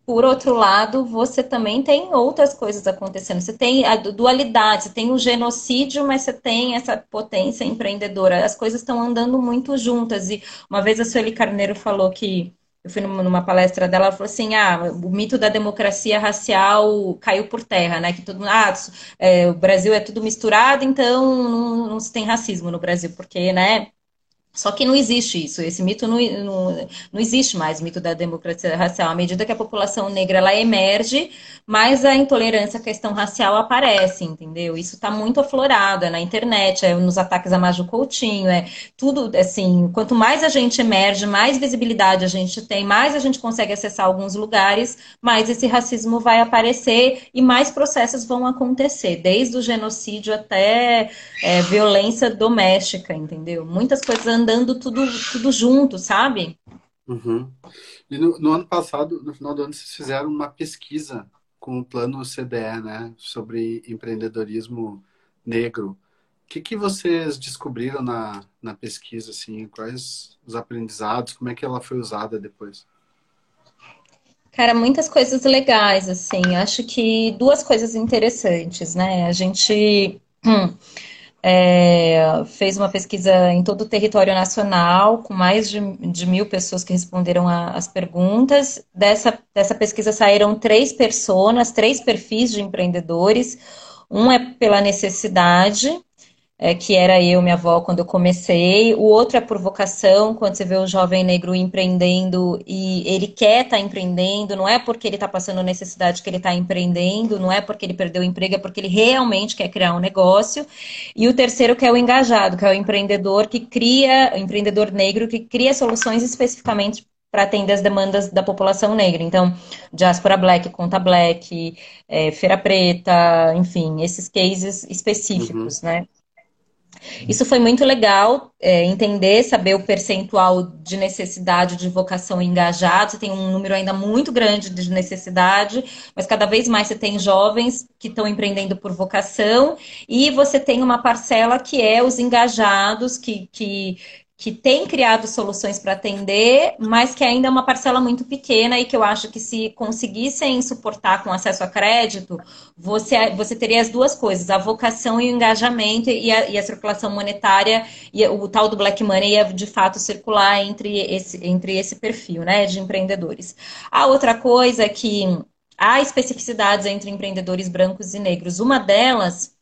Speaker 2: por outro lado, você também tem outras coisas acontecendo. Você tem a dualidade, você tem o genocídio, mas você tem essa potência empreendedora. As coisas estão andando muito juntas. E uma vez a Sueli Carneiro falou que eu fui numa palestra dela, ela falou assim, ah, o mito da democracia racial caiu por terra, né? Que todo ah, é, o Brasil é tudo misturado, então não, não se tem racismo no Brasil, porque, né? Só que não existe isso, esse mito não, não, não existe mais, o mito da democracia racial. À medida que a população negra ela emerge, mais a intolerância à questão racial aparece, entendeu? Isso está muito aflorado, é na internet, é nos ataques a Maju Coutinho, é tudo, assim, quanto mais a gente emerge, mais visibilidade a gente tem, mais a gente consegue acessar alguns lugares, mais esse racismo vai aparecer e mais processos vão acontecer, desde o genocídio até é, violência doméstica, entendeu? Muitas coisas andando tudo, tudo junto, sabe?
Speaker 1: Uhum. E no, no, ano passado, no final do ano, vocês fizeram uma pesquisa com o plano CDE, né, sobre empreendedorismo negro. O que, que vocês descobriram na, na pesquisa, assim, quais os aprendizados, como é que ela foi usada depois?
Speaker 2: Cara, muitas coisas legais, assim, acho que duas coisas interessantes, né, a gente... Hum, é, fez uma pesquisa em todo o território nacional, com mais de, de mil pessoas que responderam as perguntas. Dessa, dessa pesquisa saíram três pessoas, três perfis de empreendedores. Um é pela necessidade, é, que era eu, minha avó, quando eu comecei. O outro é por vocação, quando você vê o jovem negro empreendendo e ele quer estar tá empreendendo, não é porque ele está passando necessidade que ele está empreendendo, não é porque ele perdeu o emprego, é porque ele realmente quer criar um negócio. E o terceiro que é o engajado, que é o empreendedor que cria, o empreendedor negro que cria soluções especificamente para atender as demandas da população negra. Então, Diaspora Black, Conta Black, é, Feira Preta, enfim, esses cases específicos, uhum. né? Isso foi muito legal, é, entender, saber o percentual de necessidade de vocação engajada. Você tem um número ainda muito grande de necessidade, mas cada vez mais você tem jovens que estão empreendendo por vocação, e você tem uma parcela que é os engajados, que, que que tem criado soluções para atender, mas que ainda é uma parcela muito pequena e que eu acho que se conseguissem suportar com acesso a crédito, você, você teria as duas coisas, a vocação e o engajamento e a, e a circulação monetária e o tal do black money ia de fato circular entre esse, entre esse perfil né, de empreendedores. A outra coisa que há especificidades entre empreendedores brancos e negros. Uma delas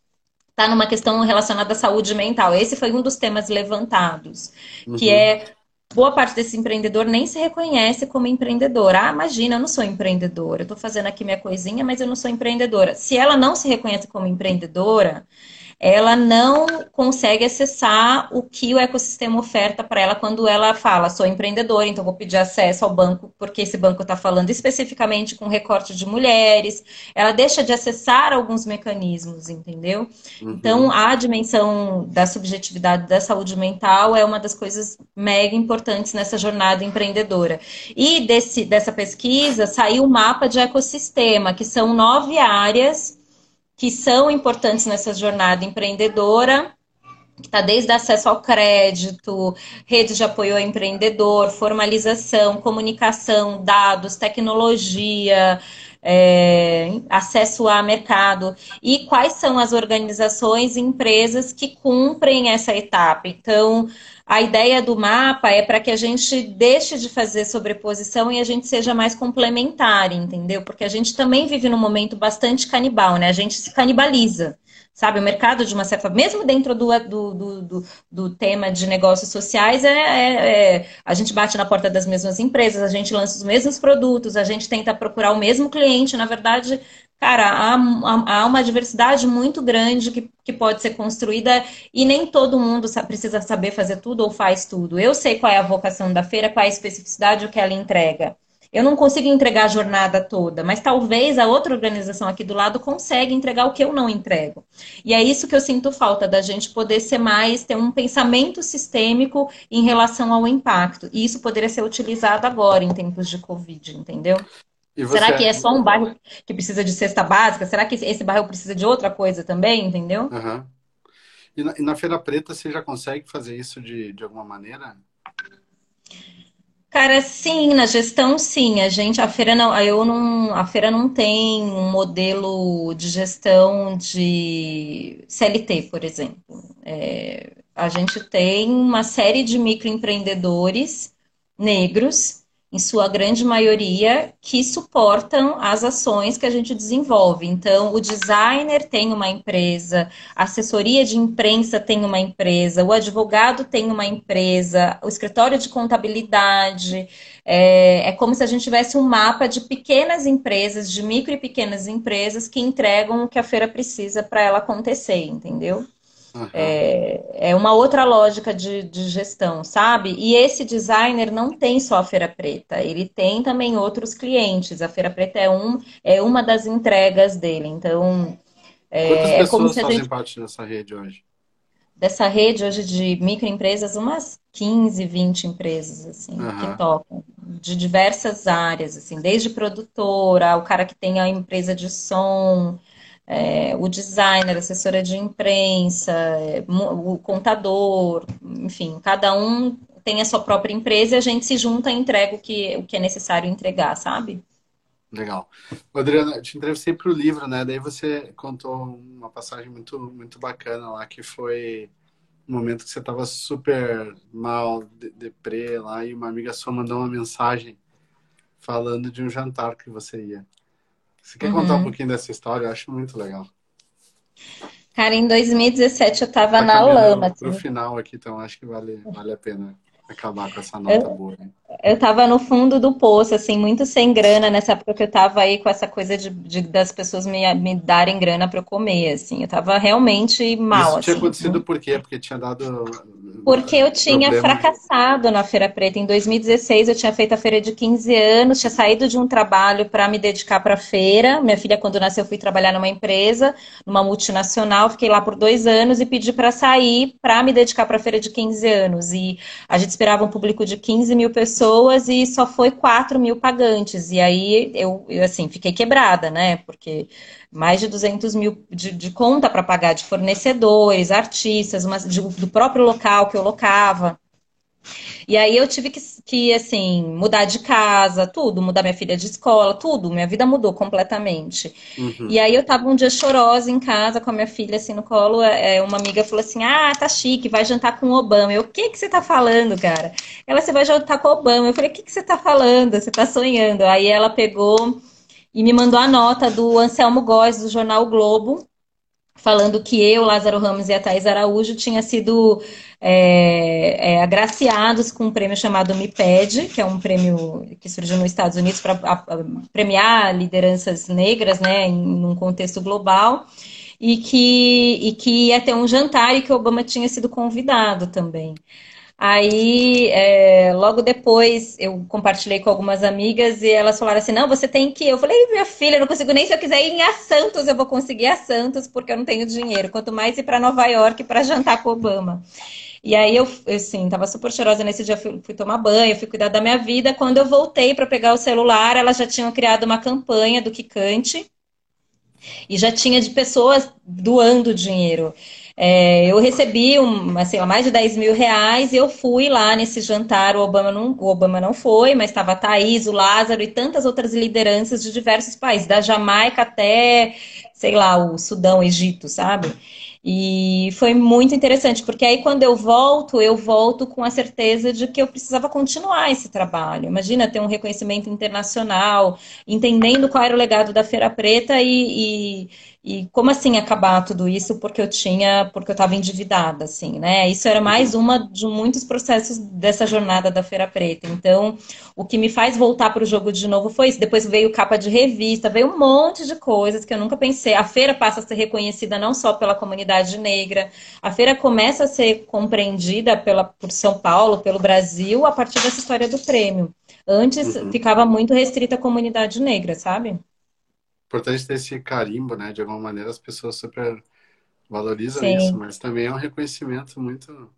Speaker 2: está numa questão relacionada à saúde mental. Esse foi um dos temas levantados, uhum. que é boa parte desse empreendedor nem se reconhece como empreendedor. Ah, imagina, eu não sou empreendedora. Eu estou fazendo aqui minha coisinha, mas eu não sou empreendedora. Se ela não se reconhece como empreendedora, ela não consegue acessar o que o ecossistema oferta para ela quando ela fala, sou empreendedora, então vou pedir acesso ao banco, porque esse banco está falando especificamente com recorte de mulheres. Ela deixa de acessar alguns mecanismos, entendeu? Uhum. Então, a dimensão da subjetividade da saúde mental é uma das coisas mega importantes nessa jornada empreendedora. E desse, dessa pesquisa saiu o mapa de ecossistema, que são nove áreas que são importantes nessa jornada empreendedora, que está desde acesso ao crédito, rede de apoio ao empreendedor, formalização, comunicação, dados, tecnologia, é, acesso a mercado e quais são as organizações e empresas que cumprem essa etapa. Então, a ideia do mapa é para que a gente deixe de fazer sobreposição e a gente seja mais complementar, entendeu? Porque a gente também vive num momento bastante canibal, né? A gente se canibaliza. Sabe, o mercado de uma certa mesmo dentro do, do, do, do, tema de negócios sociais, é, é, é, a gente bate na porta das mesmas empresas, a gente lança os mesmos produtos, a gente tenta procurar o mesmo cliente, na verdade, Cara, há, há, uma diversidade muito grande que, que pode ser construída e nem todo mundo precisa saber fazer tudo ou faz tudo. Eu sei qual é a vocação da feira, qual é a especificidade, o que ela entrega. Eu não consigo entregar a jornada toda, mas talvez a outra organização aqui do lado consiga entregar o que eu não entrego. E é isso que eu sinto falta, da gente poder ser mais, ter um pensamento sistêmico em relação ao impacto. E isso poderia ser utilizado agora, em tempos de Covid, entendeu? Será que é só um bairro que precisa de cesta básica? Será que esse bairro precisa de outra coisa também, entendeu?
Speaker 1: Uhum. E, na, e na Feira Preta você já consegue fazer isso de, de alguma maneira?
Speaker 2: Cara, sim, na gestão sim. A gente, a feira não, eu não, a feira não tem um modelo de gestão de CLT, por exemplo. É, a gente tem uma série de microempreendedores negros em sua grande maioria, que suportam as ações que a gente desenvolve. Então, o designer tem uma empresa, a assessoria de imprensa tem uma empresa, o advogado tem uma empresa, o escritório de contabilidade. É, é como se a gente tivesse um mapa de pequenas empresas, de micro e pequenas empresas que entregam o que a feira precisa para ela acontecer, entendeu? Uhum. É, é uma outra lógica de, de gestão, sabe? E esse designer não tem só a Feira Preta, ele tem também outros clientes. A Feira Preta é, um, é uma das entregas dele. Então,
Speaker 1: é, Quantas pessoas é como se fazem gente... parte dessa rede hoje?
Speaker 2: Dessa rede hoje de microempresas, umas 15, 20 empresas, assim, uhum. que tocam, de diversas áreas, assim, desde produtora, o cara que tem a empresa de som, é, o designer, assessora de imprensa, é, o contador, enfim, cada um tem a sua própria empresa e a gente se junta e entrega o que, o que é necessário entregar, sabe?
Speaker 1: Legal. Adriana, eu te entrevistei para o livro, né? Daí você contou uma passagem muito, muito bacana lá, que foi um momento que você estava super mal, deprê lá, e uma amiga sua mandou uma mensagem falando de um jantar que você ia. Você quer uhum. contar um uhum. pouquinho dessa história? Eu acho muito legal.
Speaker 2: Cara, em 2017 eu tava tá na lama.
Speaker 1: Pro assim. final aqui, então acho que vale, vale a pena acabar com essa nota
Speaker 2: eu,
Speaker 1: boa. Hein?
Speaker 2: Eu tava no fundo do poço, assim, muito sem grana nessa época que eu tava aí com essa coisa de, de das pessoas me, me darem grana para eu comer, assim. Eu tava realmente mal.
Speaker 1: Isso tinha
Speaker 2: assim,
Speaker 1: acontecido por quê? Porque tinha dado.
Speaker 2: Porque eu tinha fracassado na Feira Preta. Em 2016 eu tinha feito a feira de 15 anos, tinha saído de um trabalho para me dedicar para a feira. Minha filha, quando nasceu, eu fui trabalhar numa empresa, numa multinacional, fiquei lá por dois anos e pedi para sair para me dedicar para a feira de 15 anos. E a gente esperava um público de 15 mil pessoas e só foi 4 mil pagantes. E aí eu, eu assim, fiquei quebrada, né? Porque mais de 200 mil de, de conta para pagar de fornecedores, artistas, de, do próprio local que eu locava. E aí eu tive que, que, assim, mudar de casa, tudo, mudar minha filha de escola, tudo. Minha vida mudou completamente. Uhum. E aí eu tava um dia chorosa em casa com a minha filha, assim, no colo. É, uma amiga falou assim, ah, tá chique, vai jantar com o Obama. Eu, o que que você tá falando, cara? Ela, você vai jantar com o Obama. Eu falei, o que que você tá falando? Você tá sonhando? Aí ela pegou e me mandou a nota do Anselmo Góes, do jornal o Globo, falando que eu, Lázaro Ramos e a Thais Araújo tinha sido é, é, agraciados com um prêmio chamado MIPED, que é um prêmio que surgiu nos Estados Unidos para premiar lideranças negras, né, em um contexto global, e que, e que ia ter um jantar e que Obama tinha sido convidado também. Aí, é, logo depois, eu compartilhei com algumas amigas e elas falaram assim: não, você tem que. Eu falei, minha filha, eu não consigo nem se eu quiser ir a Santos, eu vou conseguir a Santos, porque eu não tenho dinheiro. Quanto mais ir para Nova York para jantar com Obama. E aí eu, assim, tava super cheirosa nesse dia, fui, fui, tomar banho, fui cuidar da minha vida. Quando eu voltei para pegar o celular, elas já tinham criado uma campanha do Kikante e já tinha de pessoas doando dinheiro. É, eu recebi um, assim, mais de 10 mil reais e eu fui lá nesse jantar. O Obama não, o Obama não foi, mas estava a Thaís, o Lázaro e tantas outras lideranças de diversos países, da Jamaica até, sei lá, o Sudão, Egito, sabe? E foi muito interessante, porque aí quando eu volto, eu volto com a certeza de que eu precisava continuar esse trabalho. Imagina ter um reconhecimento internacional, entendendo qual era o legado da Feira Preta e, e e como assim acabar tudo isso porque eu tinha, porque eu estava endividada, assim, né? Isso era mais uma de muitos processos dessa jornada da Feira Preta. Então, o que me faz voltar para o jogo de novo foi isso. Depois veio capa de revista, veio um monte de coisas que eu nunca pensei. A feira passa a ser reconhecida não só pela comunidade negra, a feira começa a ser compreendida pela, por São Paulo, pelo Brasil, a partir dessa história do prêmio. Antes uhum. ficava muito restrita à comunidade negra, sabe?
Speaker 1: Importante ter esse carimbo, né? De alguma maneira as pessoas super valorizam Sim. isso, mas também é um reconhecimento muito.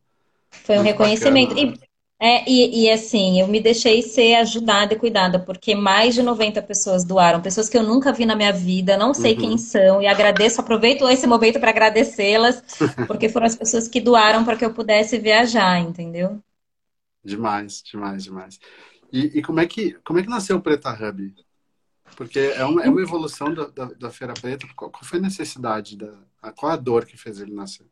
Speaker 2: Foi um muito reconhecimento. Bacana, né? e, é, e, e, assim, eu me deixei ser ajudada e cuidada, porque mais de 90 pessoas doaram, pessoas que eu nunca vi na minha vida, não sei uhum. quem são, e agradeço, aproveito esse momento para agradecê-las, porque foram as pessoas que doaram para que eu pudesse viajar, entendeu?
Speaker 1: Demais, demais, demais. E, e, como, é que, como é que nasceu o Preta Hub? Porque é uma, é uma evolução da, da, da Feira Preta. Qual, qual, foi a necessidade? Da, qual a dor que fez ele nascer?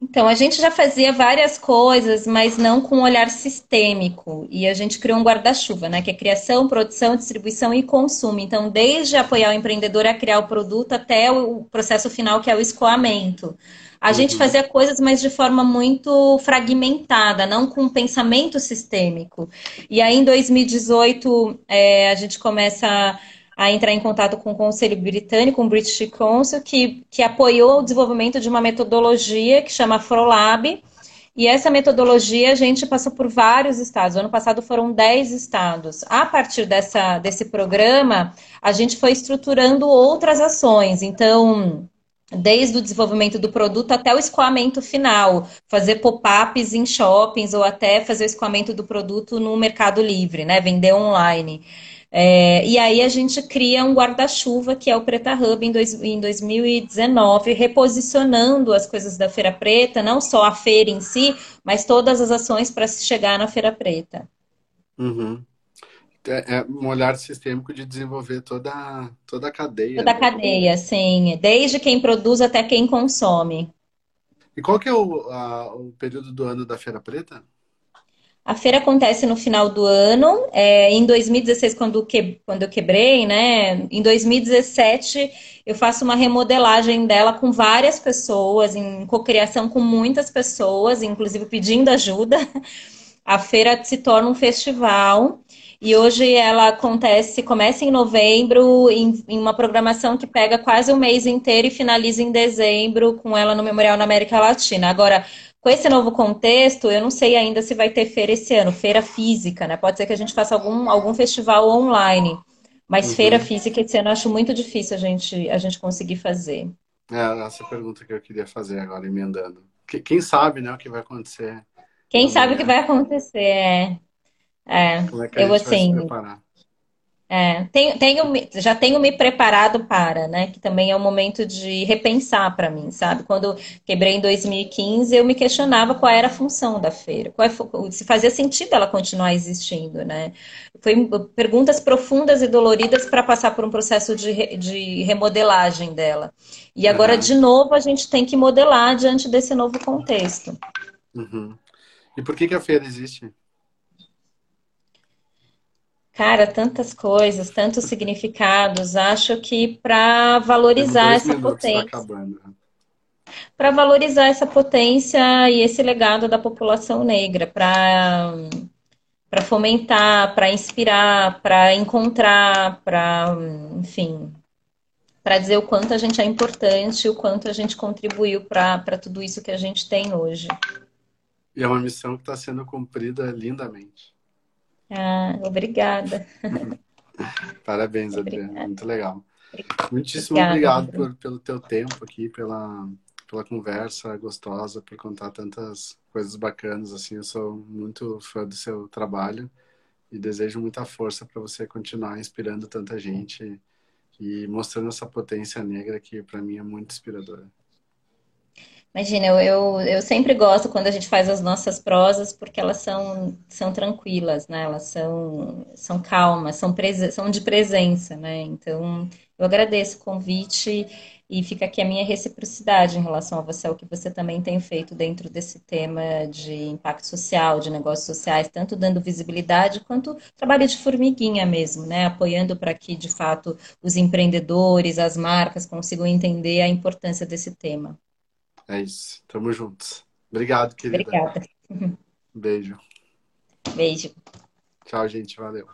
Speaker 2: Então, a gente já fazia várias coisas, mas não com um olhar sistêmico. E a gente criou um guarda-chuva, né? Que é criação, produção, distribuição e consumo. Então, desde apoiar o empreendedor a criar o produto até o processo final, que é o escoamento. A uhum. gente fazia coisas, mas de forma muito fragmentada, não com pensamento sistêmico. E aí, em 2018, é, a gente começa a entrar em contato com o Conselho Britânico, com o British Council, que, que apoiou o desenvolvimento de uma metodologia que chama FroLab. E essa metodologia a gente passou por vários estados. O ano passado foram 10 estados. A partir dessa, desse programa, a gente foi estruturando outras ações. Então, desde o desenvolvimento do produto até o escoamento final, fazer pop-ups em shoppings ou até fazer o escoamento do produto no Mercado Livre, né? Vender online. É, e aí a gente cria um guarda-chuva que é o Preta Hub em, dois, em 2019, reposicionando as coisas da Feira Preta, não só a feira em si, mas todas as ações para se chegar na Feira Preta.
Speaker 1: Uhum é, é um olhar sistêmico de desenvolver toda, toda a cadeia.
Speaker 2: Toda a né? cadeia, sim. Desde quem produz até quem consome.
Speaker 1: E qual que é o, a, o período do ano da Feira Preta?
Speaker 2: A feira acontece no final do ano. É, em 2016, quando, que, quando eu quebrei, né? Em 2017, eu faço uma remodelagem dela com várias pessoas, em cocriação com muitas pessoas, inclusive pedindo ajuda. A feira se torna um festival. E hoje ela acontece, começa em novembro, em, em, uma programação que pega quase um mês inteiro e finaliza em dezembro, com ela no Memorial na América Latina. Agora, com esse novo contexto, eu não sei ainda se vai ter feira esse ano, feira física, né? Pode ser que a gente faça algum, algum festival online. Mas uhum. feira física esse ano eu acho muito difícil a gente, a gente conseguir fazer.
Speaker 1: É, essa pergunta que eu queria fazer agora, emendando. Quem sabe, né, o que vai acontecer?
Speaker 2: Quem sabe o que vai acontecer, é. É,
Speaker 1: Como é que a eu gente assim. Vai se preparar?
Speaker 2: É, tenho, tenho, já tenho me preparado para, né? Que também é um momento de repensar para mim, sabe? Quando quebrei em 2015, eu me questionava qual era a função da feira, qual é, se fazia sentido ela continuar existindo, né? Foi perguntas profundas e doloridas para passar por um processo de, de remodelagem dela. E agora, uhum. de novo, a gente tem que modelar diante desse novo contexto.
Speaker 1: Uhum. E por que, que a feira existe?
Speaker 2: Cara, tantas coisas, tantos significados. Acho que para valorizar essa
Speaker 1: tá
Speaker 2: potência,
Speaker 1: acabando.
Speaker 2: para valorizar essa potência e esse legado da população negra, para para fomentar, para inspirar, para encontrar, para, enfim, para dizer o quanto a gente é importante, o quanto a gente contribuiu para tudo isso que a gente tem hoje.
Speaker 1: E é uma missão que está sendo cumprida lindamente.
Speaker 2: Ah, obrigada.
Speaker 1: Parabéns, Adriana. Muito legal. Muitíssimo obrigado por, pelo teu tempo aqui, pela, pela conversa gostosa, por contar tantas coisas bacanas. Assim, eu sou muito fã do seu trabalho e desejo muita força para você continuar inspirando tanta gente e mostrando essa potência negra que para mim é muito inspiradora.
Speaker 2: Imagina, eu, eu, eu, sempre gosto quando a gente faz as nossas prosas, porque elas são, são tranquilas, né? Elas são, são calmas, são, são de presença, né? Então, eu agradeço o convite e fica aqui a minha reciprocidade em relação a você, o que você também tem feito dentro desse tema de impacto social, de negócios sociais, tanto dando visibilidade quanto trabalho de formiguinha mesmo, né? Apoiando para que, de fato, os empreendedores, as marcas consigam entender a importância desse tema.
Speaker 1: É isso. Tamo juntos. Obrigado, querida.
Speaker 2: Obrigada.
Speaker 1: Beijo.
Speaker 2: Beijo.
Speaker 1: Tchau, gente. Valeu.